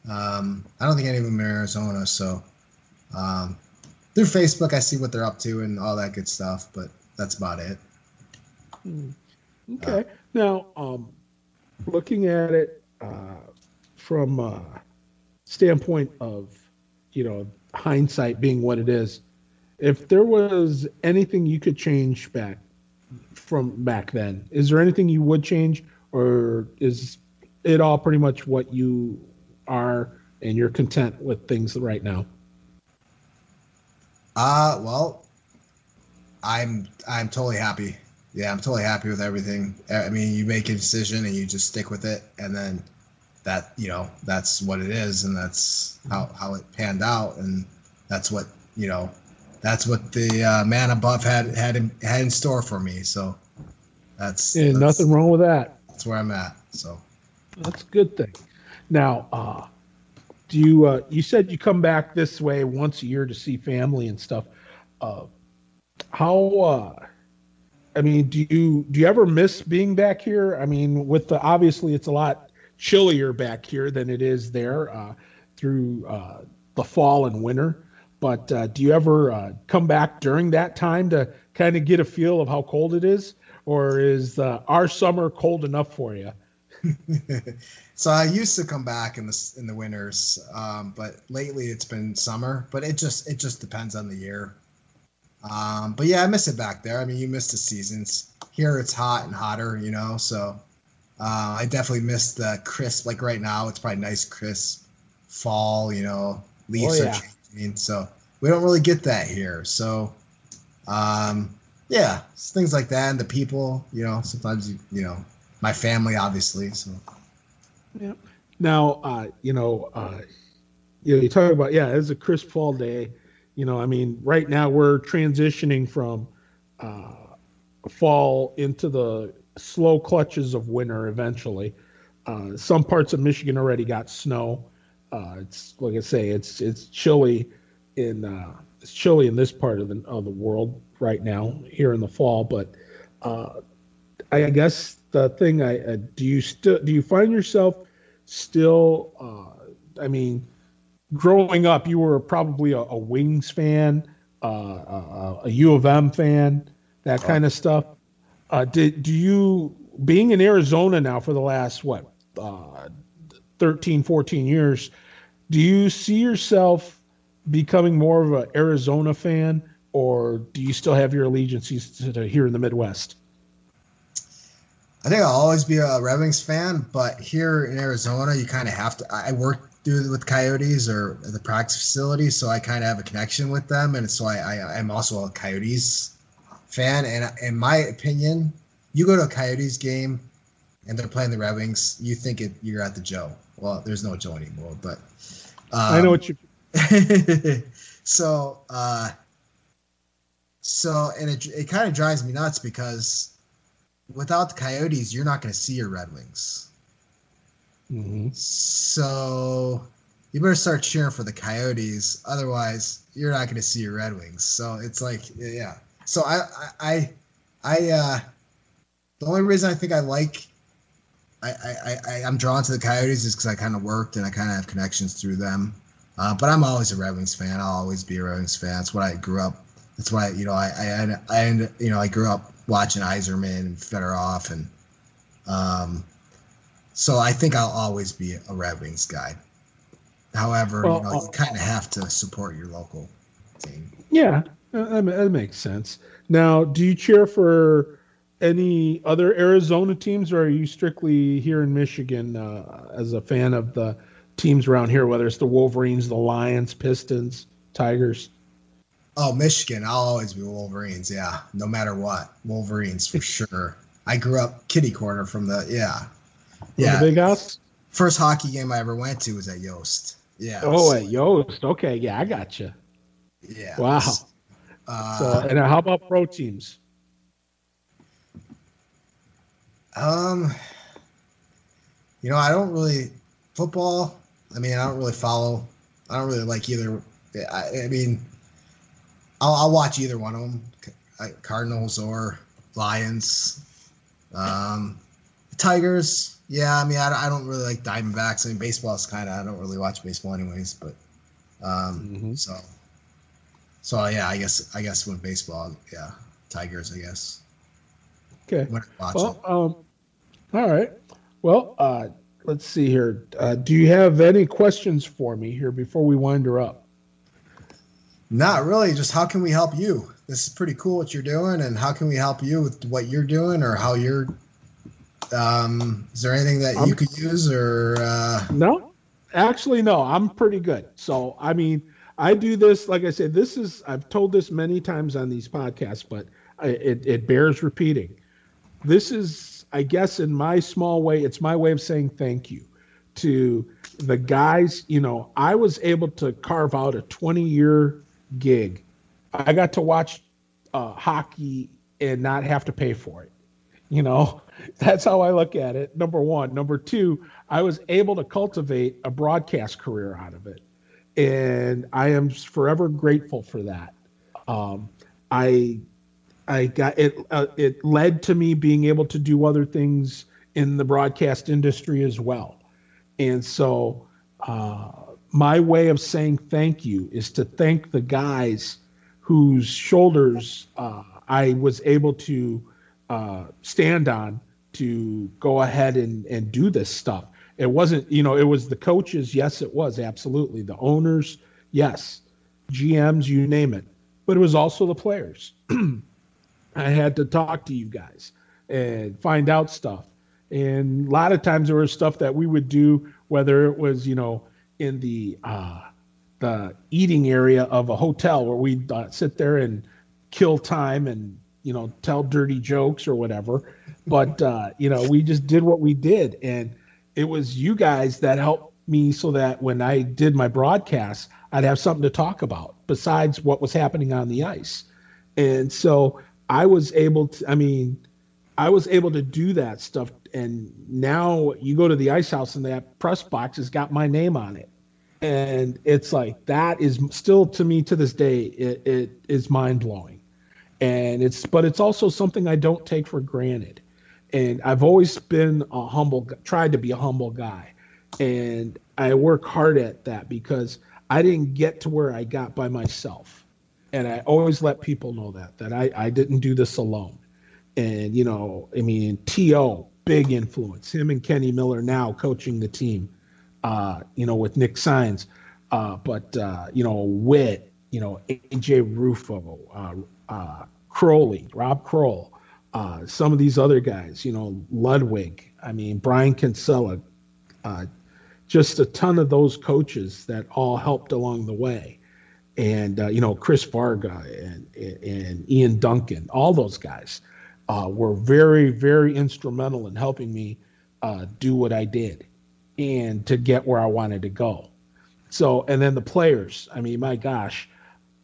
Um, I don't think any of them are in Arizona, so um, through Facebook, I see what they're up to and all that good stuff, but that's about it. Hmm. Okay. Uh, now, um, looking at it uh, from a standpoint of, you know, hindsight being what it is, if there was anything you could change back from back then, is there anything you would change, or is it all pretty much what you are and you're content with things right now? Uh, well, I'm I'm totally happy. Yeah, I'm totally happy with everything. I mean, you make a decision and you just stick with it, and then that you know that's what it is, and that's how how it panned out, and that's what you know that's what the uh, man above had had in, had in store for me. So that's, and that's nothing wrong with that. That's where I'm at. So that's a good thing. Now, uh, do you uh, you said you come back this way once a year to see family and stuff? Uh, how? Uh, I mean, do you do you ever miss being back here? I mean, with the obviously it's a lot chillier back here than it is there uh, through uh, the fall and winter. But uh, do you ever uh, come back during that time to kind of get a feel of how cold it is, or is uh, our summer cold enough for you? (laughs) so I used to come back in the in the winters, um, but lately it's been summer. But it just it just depends on the year. Um, but yeah, I miss it back there. I mean, you miss the seasons. Here it's hot and hotter, you know. So uh, I definitely miss the crisp. Like right now, it's probably nice, crisp fall. You know, leaves oh, yeah. are changing, so we don't really get that here. So um, yeah, things like that, and the people. You know, sometimes you you know my family, obviously. So yeah. Now, uh, you know, uh, you know, you talk about yeah, it's a crisp fall day you know, I mean, right now we're transitioning from uh, fall into the slow clutches of winter eventually. Uh, some parts of Michigan already got snow. Uh, it's like I say, it's it's chilly in uh, it's chilly in this part of the of the world right now here in the fall. But uh, I guess the thing I uh, do you still do you find yourself still? Uh, I mean, growing up, you were probably a, a Wings fan, uh, a, a, U of M fan, that kind of stuff. Uh, did do you being in Arizona now for the last what uh, 13, 14 years? Do you see yourself becoming more of an Arizona fan, or do you still have your allegiances to, here in the Midwest? I think I'll always be a Red Wings fan, but here in Arizona, you kind of have to. I work do with Coyotes or the practice facility, so I kind of have a connection with them, and so I, I am also a Coyotes fan. And in my opinion, you go to a Coyotes game and they're playing the Red Wings, you think it, you're at the Joe. Well, there's no Joe anymore, but um, I know what you. (laughs) so, uh, so, and it it kind of drives me nuts because without the Coyotes, you're not going to see your Red Wings Mm-hmm. So you better start cheering for the Coyotes, otherwise you're not going to see your Red Wings. So it's like, yeah. So I, I, I, uh, the only reason I think I like, I, I, I I'm drawn to the Coyotes is because I kind of worked and I kind of have connections through them. Uh, but I'm always a Red Wings fan. I'll always be a Red Wings fan. That's what I grew up. That's why you know I I I, you know I grew up watching Yzerman and Fedorov and um, so I think I'll always be a Red Wings guy. However, well, you, know, you uh, kind of have to support your local team. Yeah, that, that makes sense. Now, do you cheer for any other Arizona teams, or are you strictly here in Michigan uh, as a fan of the teams around here, whether it's the Wolverines, the Lions, Pistons, Tigers? Oh, Michigan. I'll always be Wolverines. Yeah, no matter what, Wolverines for (laughs) sure. I grew up kitty corner from the yeah yeah. the big house? First hockey game I ever went to was at Yost. Yeah. Oh, at Yost. Okay. Yeah, I got you. Yeah. Wow. Uh, so, and how about pro teams? Um, you know, I don't really football. I mean, I don't really follow. I don't really like either. I, I mean, I'll, I'll, watch either one of them, Cardinals or Lions. Um, Tigers. Yeah, I mean, I, I don't really like Diamondbacks. I mean, baseball's kind of I don't really watch baseball anyways, but um, mm-hmm. so so yeah, I guess I guess when baseball, yeah, Tigers, I guess. Okay. Well, um, all right. Well, uh, let's see here. Uh, do you have any questions for me here before we wind her up? Not really. Just how can we help you? This is pretty cool what you're doing, and how can we help you with what you're doing, or how you're? Um, is there anything that I'm, you could use, or uh... no? Actually, no. I'm pretty good. So, I mean, I do this. Like I said, this is I've told this many times on these podcasts, but I, it it bears repeating. This is, I guess, in my small way, it's my way of saying thank you to the guys. You know, I was able to carve out a 20 year gig. I got to watch uh, hockey and not have to pay for it. You know, (laughs) that's how I look at it. Number one. Number two, I was able to cultivate a broadcast career out of it. And I am forever grateful for that. Um, I, I got it. Uh, it led to me being able to do other things in the broadcast industry as well. And so, uh, my way of saying thank you is to thank the guys whose shoulders uh, I was able to uh, stand on to go ahead and, and do this stuff. It wasn't, you know, it was the coaches. Yes, it was absolutely the owners. Yes, GMs, you name it. But it was also the players. (clears throat) I had to talk to you guys and find out stuff. And a lot of times there was stuff that we would do, whether it was, you know, in the uh, the eating area of a hotel where we'd uh, sit there and kill time and you know tell dirty jokes or whatever. But uh, you know we just did what we did, and it was you guys that helped me so that when I did my broadcast, I'd have something to talk about besides what was happening on the ice. And so I was able to. I mean. I was able to do that stuff and now you go to the ice house and that press box has got my name on it and it's like that is still to me to this day it, it is mind-blowing and it's but it's also something i don't take for granted and i've always been a humble tried to be a humble guy and i work hard at that because i didn't get to where i got by myself and i always let people know that that i, I didn't do this alone and you know i mean to big influence. Him and Kenny Miller now coaching the team, uh, you know, with Nick Signs. Uh, but, uh, you know, Witt, you know, AJ Rufo, uh, uh, Crowley, Rob Kroll, uh, some of these other guys, you know, Ludwig, I mean, Brian Kinsella, just a ton of those coaches that all helped along the way. And, you know, Chris Varga and, and Ian Duncan, all those guys uh, were very, very instrumental in helping me uh, do what I did and to get where I wanted to go. So, and then the players. I mean, my gosh,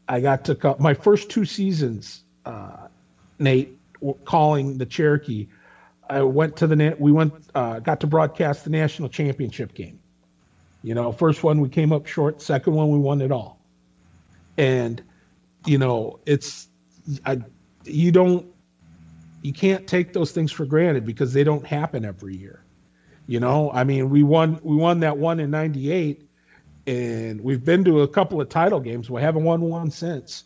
I got to my first two seasons, uh, Nate, calling the Cherokee. I went to the net. We went, uh, got to broadcast the national championship game. You know, first one we came up short. Second one we won it all. And, you know, it's I, you don't you can't take those things for granted because they don't happen every year. You know, I mean, we won we won that one in '98, and we've been to a couple of title games. We haven't won one since.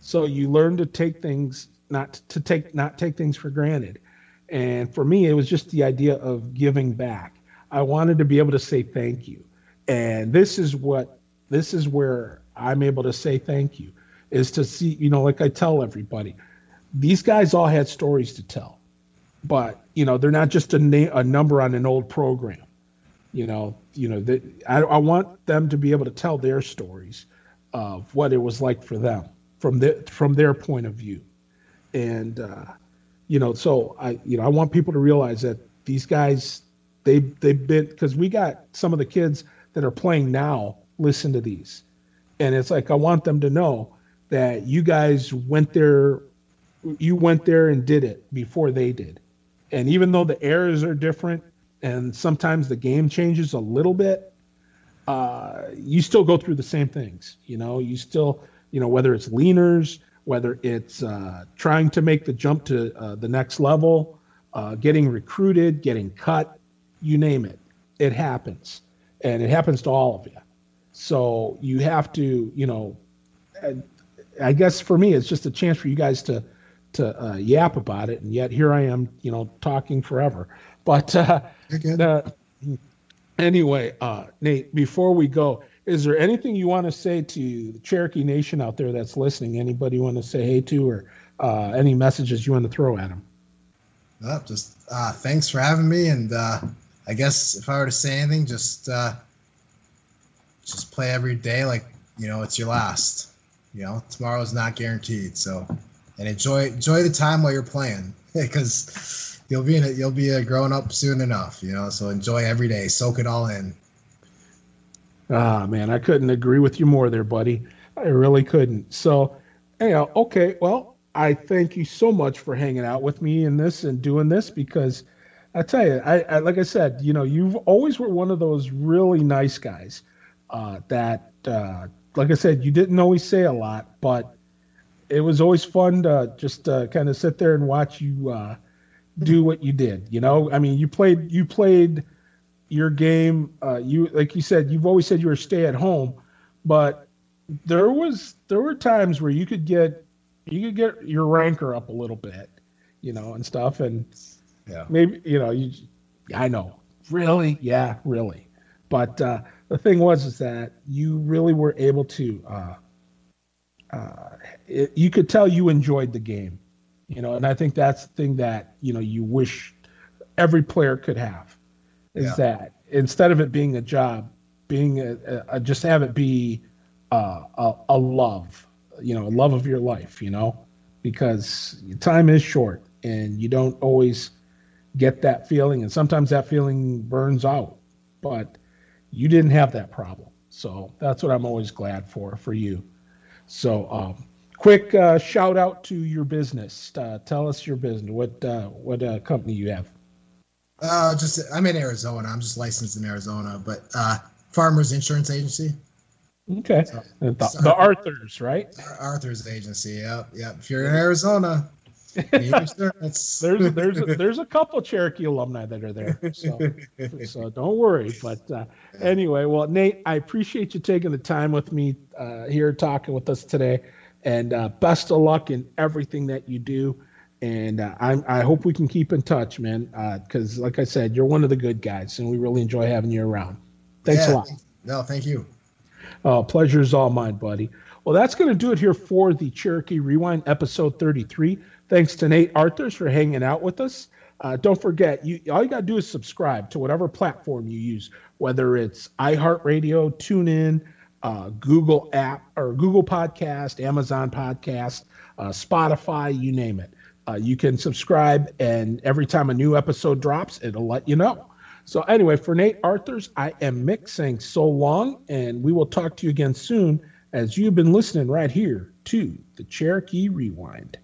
So you learn to take things not to take not take things for granted. And for me, it was just the idea of giving back. I wanted to be able to say thank you, and this is what this is where I'm able to say thank you is to see you know like I tell everybody these guys all had stories to tell, but you know they're not just a, na- a number on an old program. You know, you know that I, I want them to be able to tell their stories of what it was like for them from their from their point of view, and uh, you know, so I you know I want people to realize that these guys they they've been because we got some of the kids that are playing now listen to these, and it's like I want them to know that you guys went there you went there and did it before they did. And even though the errors are different and sometimes the game changes a little bit, uh, you still go through the same things. You know, you still, you know, whether it's leaners, whether it's uh, trying to make the jump to uh, the next level, uh, getting recruited, getting cut, you name it, it happens. And it happens to all of you. So you have to, you know, I guess for me, it's just a chance for you guys to to uh, yap about it, and yet here I am, you know, talking forever. But uh, uh, anyway, uh, Nate, before we go, is there anything you want to say to the Cherokee Nation out there that's listening? Anybody you want to say hey to, or uh, any messages you want to throw at them? No, just uh, thanks for having me, and uh, I guess if I were to say anything, just uh, just play every day like you know it's your last. You know, tomorrow is not guaranteed, so and enjoy enjoy the time while you're playing (laughs) because you'll be in it. You'll be a grown up soon enough. You know, so enjoy every day, soak it all in. Ah, man, I couldn't agree with you more there, buddy. I really couldn't. So, anyhow, okay, well, I thank you so much for hanging out with me in this and doing this because I tell you, I, I like I said, you know, you've always were one of those really nice guys uh, that, uh, like I said, you didn't always say a lot, but it was always fun to just uh, kind of sit there and watch you uh, do what you did. You know, I mean, you played you played your game. Uh, you like you said, you've always said you were stay at home, but there was there were times where you could get you could get your ranker up a little bit, you know, and stuff, and yeah, maybe you know you. I know, really, yeah, really, but uh, the thing was is that you really were able to. Uh, uh, it, you could tell you enjoyed the game, you know, and I think that's the thing that you know you wish every player could have is yeah. that instead of it being a job, being a, a, just have it be uh, a, a love, you know, a love of your life, you know, because time is short and you don't always get that feeling, and sometimes that feeling burns out, but you didn't have that problem. So that's what I'm always glad for for you. So, um, quick uh, shout out to your business. Uh, tell us your business. What uh, what uh, company you have? Uh, just I'm in Arizona. I'm just licensed in Arizona, but uh, Farmers Insurance Agency. Okay, so, the, the Arthurs, right? Arthur's agency. Yep, yep. If you're in Arizona, (laughs) there's there's a, there's a couple Cherokee alumni that are there, so so don't worry. But uh, anyway, well, Nate, I appreciate you taking the time with me uh, here talking with us today, and uh, best of luck in everything that you do and uh, I, I hope we can keep in touch, man. Because, uh, like I said, you're one of the good guys, and we really enjoy having you around. Thanks yeah, a lot. No, thank you. Uh, pleasure is all mine, buddy. Well, that's going to do it here for the Cherokee Rewind episode 33. Thanks to Nate Arthurs for hanging out with us. Uh, don't forget, you all you got to do is subscribe to whatever platform you use, whether it's iHeartRadio, TuneIn, uh, Google app or Google Podcast, Amazon Podcast, uh, Spotify, you name it. Uh, you can subscribe, and every time a new episode drops, it'll let you know. So, anyway, for Nate Arthurs, I am Mick saying so long, and we will talk to you again soon as you've been listening right here to the Cherokee Rewind.